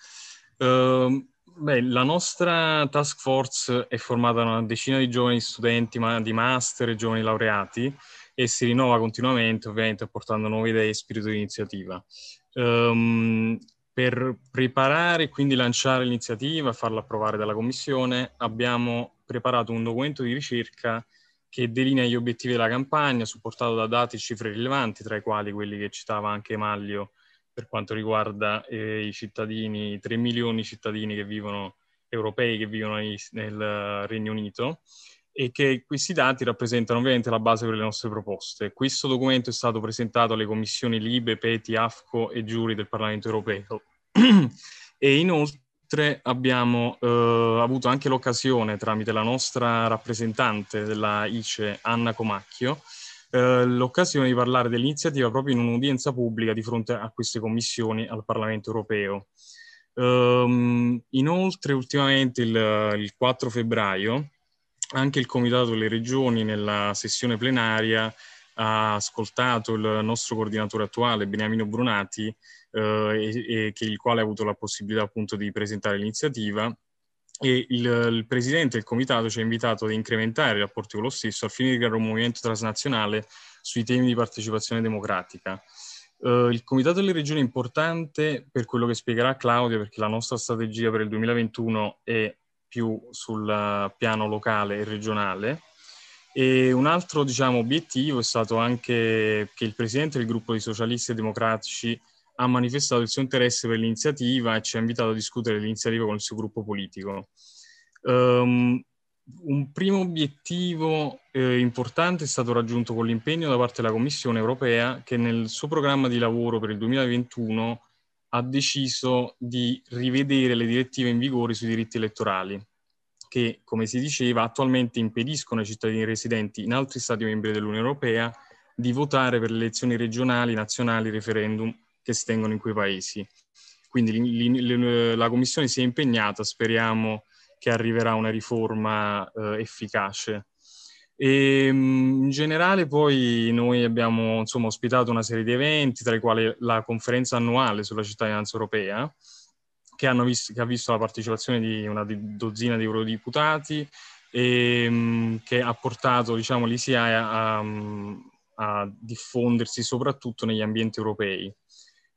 Uh, Beh, la nostra task force è formata da una decina di giovani studenti ma di master e giovani laureati e si rinnova continuamente, ovviamente portando nuove idee e spirito di iniziativa. Um, per preparare e quindi lanciare l'iniziativa e farla approvare dalla Commissione abbiamo preparato un documento di ricerca che delinea gli obiettivi della campagna, supportato da dati e cifre rilevanti, tra i quali quelli che citava anche Maglio per quanto riguarda eh, i cittadini, 3 milioni di cittadini che vivono, europei che vivono nel Regno Unito e che questi dati rappresentano ovviamente la base per le nostre proposte. Questo documento è stato presentato alle commissioni Libe, Peti, AFCO e Giuri del Parlamento europeo e Inoltre abbiamo eh, avuto anche l'occasione, tramite la nostra rappresentante della ICE, Anna Comacchio, eh, l'occasione di parlare dell'iniziativa proprio in un'udienza pubblica di fronte a queste commissioni al Parlamento europeo. Um, inoltre, ultimamente, il, il 4 febbraio, anche il Comitato delle Regioni nella sessione plenaria ha ascoltato il nostro coordinatore attuale, Beniamino Brunati, eh, e, e il quale ha avuto la possibilità appunto di presentare l'iniziativa e il, il, presidente del comitato ci ha invitato ad incrementare i rapporti con lo stesso al fine di creare un movimento transnazionale sui temi di partecipazione democratica. Uh, il comitato delle regioni è importante per quello che spiegherà Claudia, perché la nostra strategia per il 2021 è più sul piano locale e regionale. E un altro diciamo, obiettivo è stato anche che il presidente del gruppo di socialisti e democratici ha manifestato il suo interesse per l'iniziativa e ci ha invitato a discutere l'iniziativa con il suo gruppo politico. Um, un primo obiettivo eh, importante è stato raggiunto con l'impegno da parte della Commissione europea che nel suo programma di lavoro per il 2021 ha deciso di rivedere le direttive in vigore sui diritti elettorali che, come si diceva, attualmente impediscono ai cittadini residenti in altri Stati membri dell'Unione Europea di votare per le elezioni regionali, nazionali, referendum che si tengono in quei paesi. Quindi la Commissione si è impegnata, speriamo che arriverà una riforma eh, efficace. E, ehm, in generale poi noi abbiamo insomma, ospitato una serie di eventi, tra i quali la conferenza annuale sulla cittadinanza europea, che, visto, che ha visto la partecipazione di una dozzina di eurodeputati e ehm, che ha portato diciamo, l'ICI a, a diffondersi soprattutto negli ambienti europei.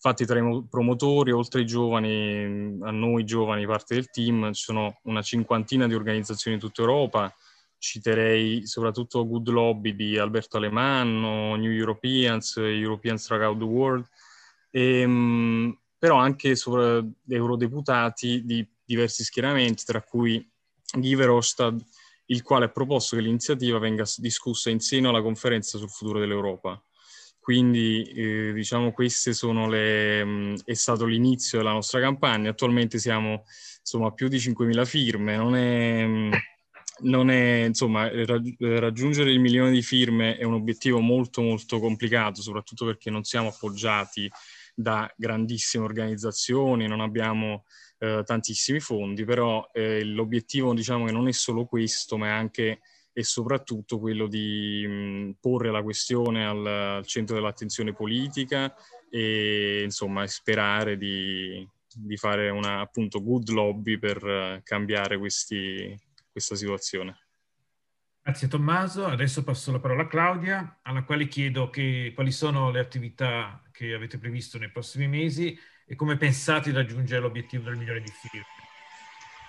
Infatti tra i promotori, oltre ai giovani, a noi giovani, parte del team, ci sono una cinquantina di organizzazioni in tutta Europa. Citerei soprattutto Good Lobby di Alberto Alemanno, New Europeans, Europeans Throughout the World, e, però anche eurodeputati di diversi schieramenti, tra cui Guy Verhofstadt, il quale ha proposto che l'iniziativa venga discussa in seno alla conferenza sul futuro dell'Europa. Quindi eh, diciamo queste sono le, mh, mm, è stato l'inizio della nostra campagna, attualmente siamo insomma a più di 5.000 firme, non è, mh, mm, non è insomma raggiungere il milione di firme è un obiettivo molto molto complicato, soprattutto perché non siamo appoggiati da grandissime organizzazioni, non abbiamo eh, tantissimi fondi, però eh, l'obiettivo diciamo che non è solo questo, ma è anche e soprattutto quello di mh, porre la questione al, al, centro dell'attenzione politica e insomma sperare di, di fare una appunto good lobby per uh, cambiare questi, questa situazione. Grazie Tommaso, adesso passo la parola a Claudia, alla quale chiedo che, quali sono le attività che avete previsto nei prossimi mesi e come pensate di raggiungere l'obiettivo del milione di firme.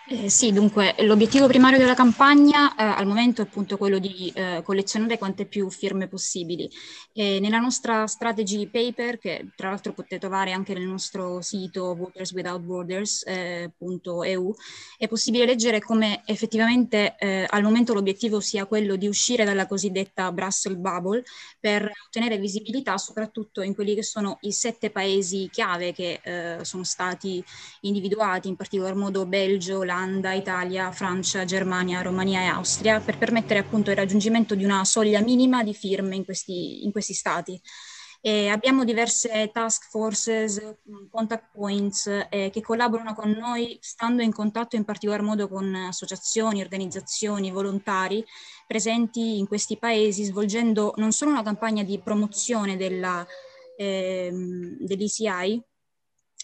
Eh, sì, dunque l'obiettivo primario della campagna eh, al momento è appunto quello di eh, collezionare quante più firme possibili. nella nostra strategy paper, che tra l'altro potete trovare anche nel nostro sito voterswithoutborders.eu, eh, è possibile leggere come effettivamente eh, al momento l'obiettivo sia quello di uscire dalla cosiddetta Brussels Bubble per ottenere visibilità soprattutto in quelli che sono i sette paesi chiave che eh, sono stati individuati, in particolar modo Belgio, Olanda, Italia, Francia, Germania, Romania e Austria per permettere appunto il raggiungimento di una soglia minima di firme in questi, in questi stati. E abbiamo diverse task forces, contact points eh, che collaborano con noi, stando in contatto in particolar modo con associazioni, organizzazioni, volontari presenti in questi paesi, svolgendo non solo una campagna di promozione della, eh, dell'ECI,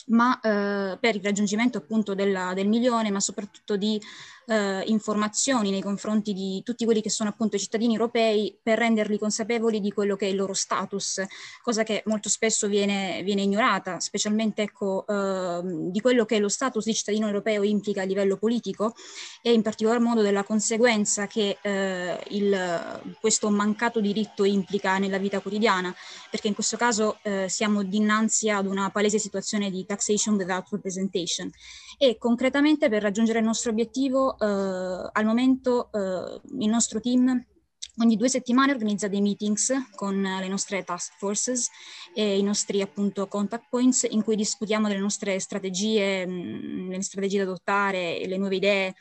ma eh, per il raggiungimento appunto della, del milione, ma soprattutto di eh, informazioni nei confronti di tutti quelli che sono appunto i cittadini europei per renderli consapevoli di quello che è il loro status, cosa che molto spesso viene, viene ignorata, specialmente ecco, eh, di quello che lo status di cittadino europeo implica a livello politico e in particolar modo della conseguenza che eh, il, questo mancato diritto implica nella vita quotidiana, perché in questo caso eh, siamo dinanzi ad una palese situazione di taxation without representation e concretamente per raggiungere il nostro obiettivo eh, al momento eh, il nostro team ogni due settimane organizza dei meetings con le nostre task forces e i nostri appunto contact points in cui discutiamo delle nostre strategie, mh, le strategie da adottare, le nuove idee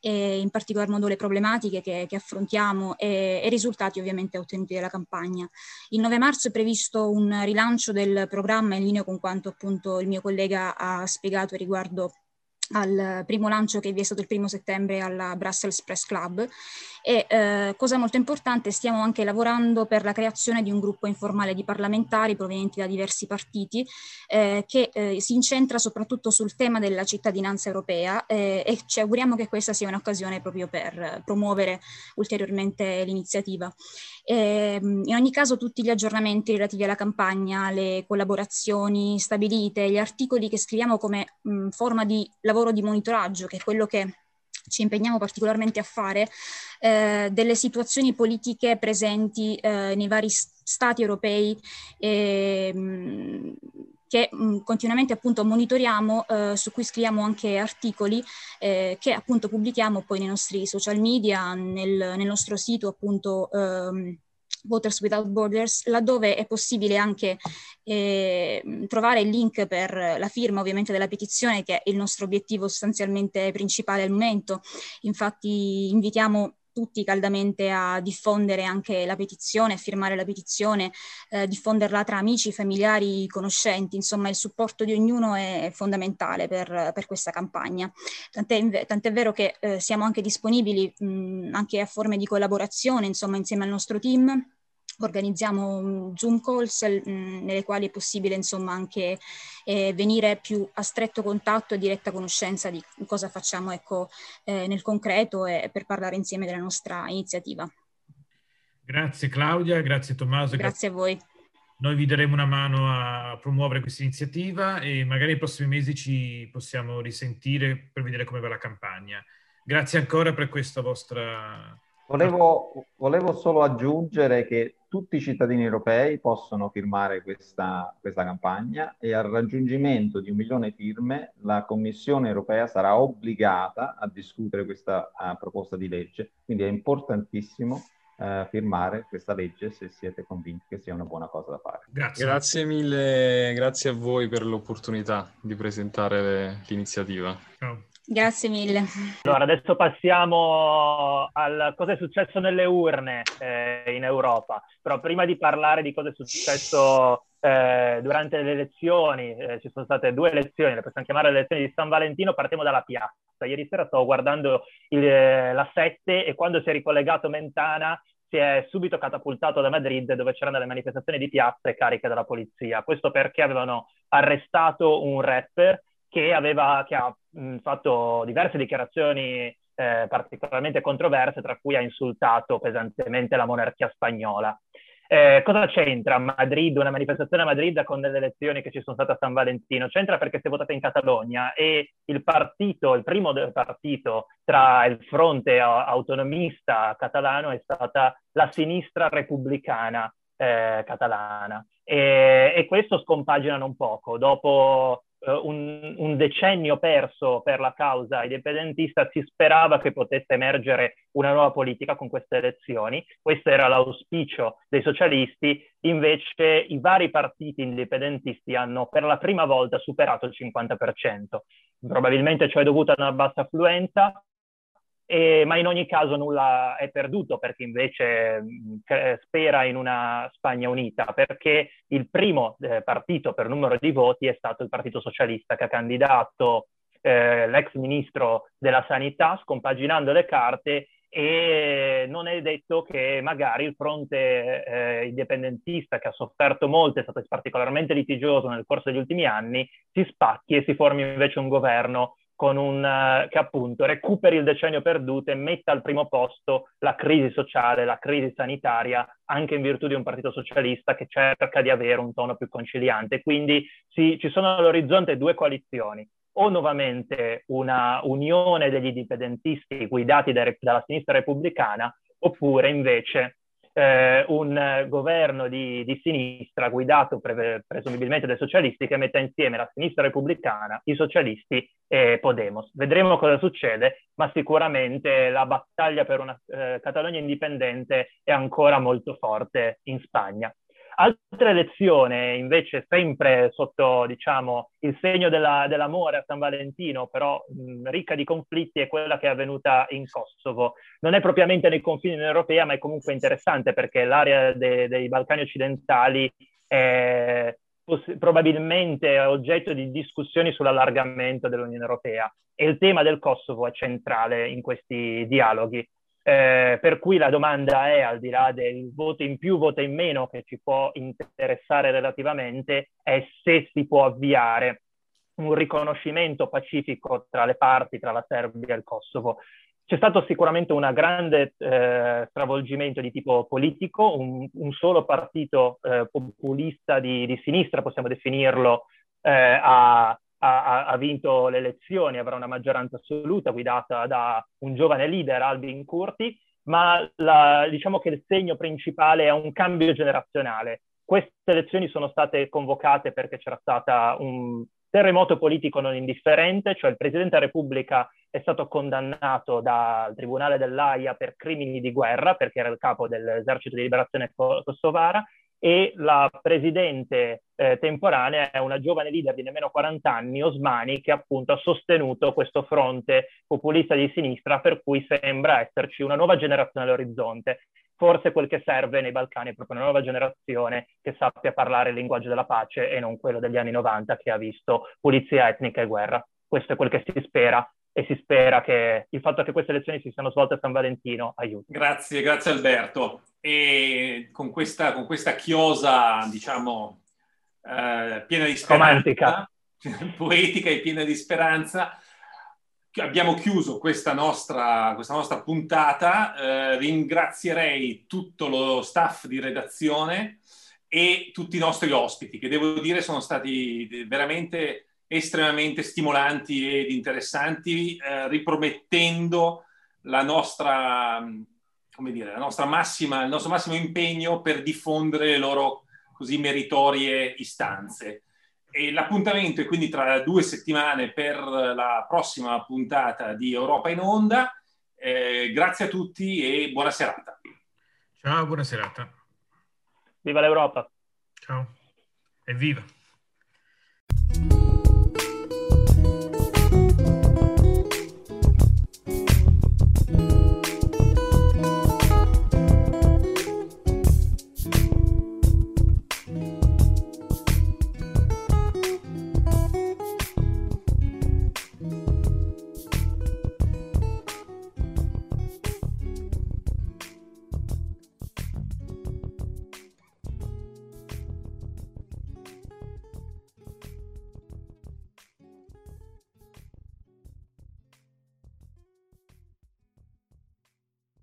e in particolar modo le problematiche che, che affrontiamo e, i risultati ovviamente ottenuti dalla campagna. Il 9 marzo è previsto un rilancio del programma in linea con quanto appunto il mio collega ha spiegato riguardo al primo lancio che vi è stato il primo settembre alla Brussels Press Club e eh, cosa molto importante stiamo anche lavorando per la creazione di un gruppo informale di parlamentari provenienti da diversi partiti eh, che eh, si incentra soprattutto sul tema della cittadinanza europea eh, e ci auguriamo che questa sia un'occasione proprio per promuovere ulteriormente l'iniziativa. Ehm, in ogni caso tutti gli aggiornamenti relativi alla campagna, le collaborazioni stabilite, gli articoli che scriviamo come mh, forma di lavoro di monitoraggio, che è quello che ci impegniamo particolarmente a fare, eh, delle situazioni politiche presenti eh, nei vari stati europei eh, che mh, continuamente appunto monitoriamo, eh, su cui scriviamo anche articoli eh, che appunto pubblichiamo poi nei nostri social media, nel, nel nostro sito appunto ehm, Voters Without Borders, laddove è possibile anche eh, trovare il link per la firma ovviamente della petizione, che è il nostro obiettivo sostanzialmente principale al momento. Infatti invitiamo tutti caldamente a diffondere anche la petizione, a firmare la petizione, eh, diffonderla tra amici, familiari, conoscenti, insomma il supporto di ognuno è fondamentale per, per questa campagna. Tant'è, tant'è, vero che eh, siamo anche disponibili mh, anche a forme di collaborazione, insomma insieme al nostro team organizziamo Zoom calls mh, nelle quali è possibile insomma anche eh, venire più a stretto contatto e diretta conoscenza di cosa facciamo ecco, eh, nel concreto e per parlare insieme della nostra iniziativa. Grazie Claudia, grazie Tommaso. Grazie, grazie a voi. Noi vi daremo una mano a promuovere questa iniziativa e magari nei prossimi mesi ci possiamo risentire per vedere come va la campagna. Grazie ancora per questa vostra Volevo, volevo, solo aggiungere che tutti i cittadini europei possono firmare questa, questa, campagna e al raggiungimento di un milione di firme la Commissione europea sarà obbligata a discutere questa uh, proposta di legge. Quindi è importantissimo uh, firmare questa legge se siete convinti che sia una buona cosa da fare. Grazie, grazie mille, grazie a voi per l'opportunità di presentare l'iniziativa. Ciao. Grazie mille. Allora, adesso passiamo a cosa è successo nelle urne eh, in Europa. Però prima di parlare di cosa è successo eh, durante le elezioni, eh, ci sono state due elezioni, le possiamo chiamare le elezioni di San Valentino, partiamo dalla piazza. Ieri sera stavo guardando il, la 7 e quando si è ricollegato Mentana si è subito catapultato da Madrid dove c'erano delle manifestazioni di piazza e cariche dalla polizia. Questo perché avevano arrestato un rapper che, aveva, che ha mh, fatto diverse dichiarazioni eh, particolarmente controverse, tra cui ha insultato pesantemente la monarchia spagnola. Eh, cosa c'entra Madrid, una manifestazione a Madrid con delle elezioni che ci sono state a San Valentino? C'entra perché si è votato in Catalogna e il partito, il primo partito tra il fronte autonomista catalano è stata la sinistra repubblicana eh, catalana. E, e, questo scompaginano un poco. Dopo un, un, decennio perso per la causa indipendentista, si sperava che potesse emergere una nuova politica con queste elezioni. Questo era l'auspicio dei socialisti, invece i vari partiti indipendentisti hanno per la prima volta superato il 50%. Probabilmente ciò è dovuto a una bassa affluenza, e, ma in ogni caso nulla è perduto perché invece mh, spera in una Spagna unita, perché il primo eh, partito per numero di voti è stato il Partito Socialista che ha candidato eh, l'ex ministro della Sanità scompaginando le carte e non è detto che magari il fronte eh, indipendentista che ha sofferto molto, è stato particolarmente litigioso nel corso degli ultimi anni, si spacchi e si formi invece un governo un, uh, che appunto recuperi il decennio perduto e metta al primo posto la crisi sociale, la crisi sanitaria, anche in virtù di un partito socialista che cerca di avere un tono più conciliante. Quindi sì, ci sono all'orizzonte due coalizioni, o nuovamente una unione degli indipendentisti guidati da, dalla sinistra repubblicana, oppure invece eh, un governo di, di sinistra guidato pre- presumibilmente dai socialisti che metta insieme la sinistra repubblicana, i socialisti e Podemos. Vedremo cosa succede, ma sicuramente la battaglia per una eh, Catalogna indipendente è ancora molto forte in Spagna. Altra elezione, invece, sempre sotto diciamo, il segno della, dell'amore a San Valentino, però mh, ricca di conflitti, è quella che è avvenuta in Kosovo. Non è propriamente nei confini europei, ma è comunque interessante perché l'area de, dei Balcani occidentali è poss- probabilmente oggetto di discussioni sull'allargamento dell'Unione Europea e il tema del Kosovo è centrale in questi dialoghi. Eh, per cui la domanda è, al di là del voto in più, voto in meno che ci può interessare relativamente, è se si può avviare un riconoscimento pacifico tra le parti, tra la Serbia e il Kosovo. C'è stato sicuramente un grande eh, stravolgimento di tipo politico, un, un solo partito eh, populista di, di, sinistra, possiamo definirlo, eh, ha ha, ha, vinto le elezioni, avrà una maggioranza assoluta guidata da un giovane leader, Albin Curti, ma la, diciamo che il segno principale è un cambio generazionale. Queste elezioni sono state convocate perché c'era stato un terremoto politico non indifferente, cioè il Presidente della Repubblica è stato condannato dal Tribunale dell'AIA per crimini di guerra, perché era il capo dell'esercito di liberazione kosovara, e la presidente eh, temporanea è una giovane leader di nemmeno 40 anni, Osmani, che appunto ha sostenuto questo fronte populista di sinistra, per cui sembra esserci una nuova generazione all'orizzonte. Forse quel che serve nei Balcani è proprio una nuova generazione che sappia parlare il linguaggio della pace e non quello degli anni 90 che ha visto pulizia etnica e guerra. Questo è quel che si spera e si spera che il fatto che queste elezioni si siano svolte a San Valentino aiuti. Grazie, grazie Alberto. E con questa, con questa chiosa, diciamo, eh, piena di speranza, romantica, poetica e piena di speranza, abbiamo chiuso questa nostra, questa nostra puntata. Eh, ringrazierei tutto lo staff di redazione e tutti i nostri ospiti, che devo dire sono stati veramente estremamente stimolanti ed interessanti, eh, ripromettendo la nostra, come dire, la nostra massima, il nostro massimo impegno per diffondere le loro così meritorie istanze. E l'appuntamento è quindi tra due settimane per la prossima puntata di Europa in Onda. Eh, grazie a tutti e buona serata. Ciao, buona serata. Viva l'Europa. Ciao. Evviva.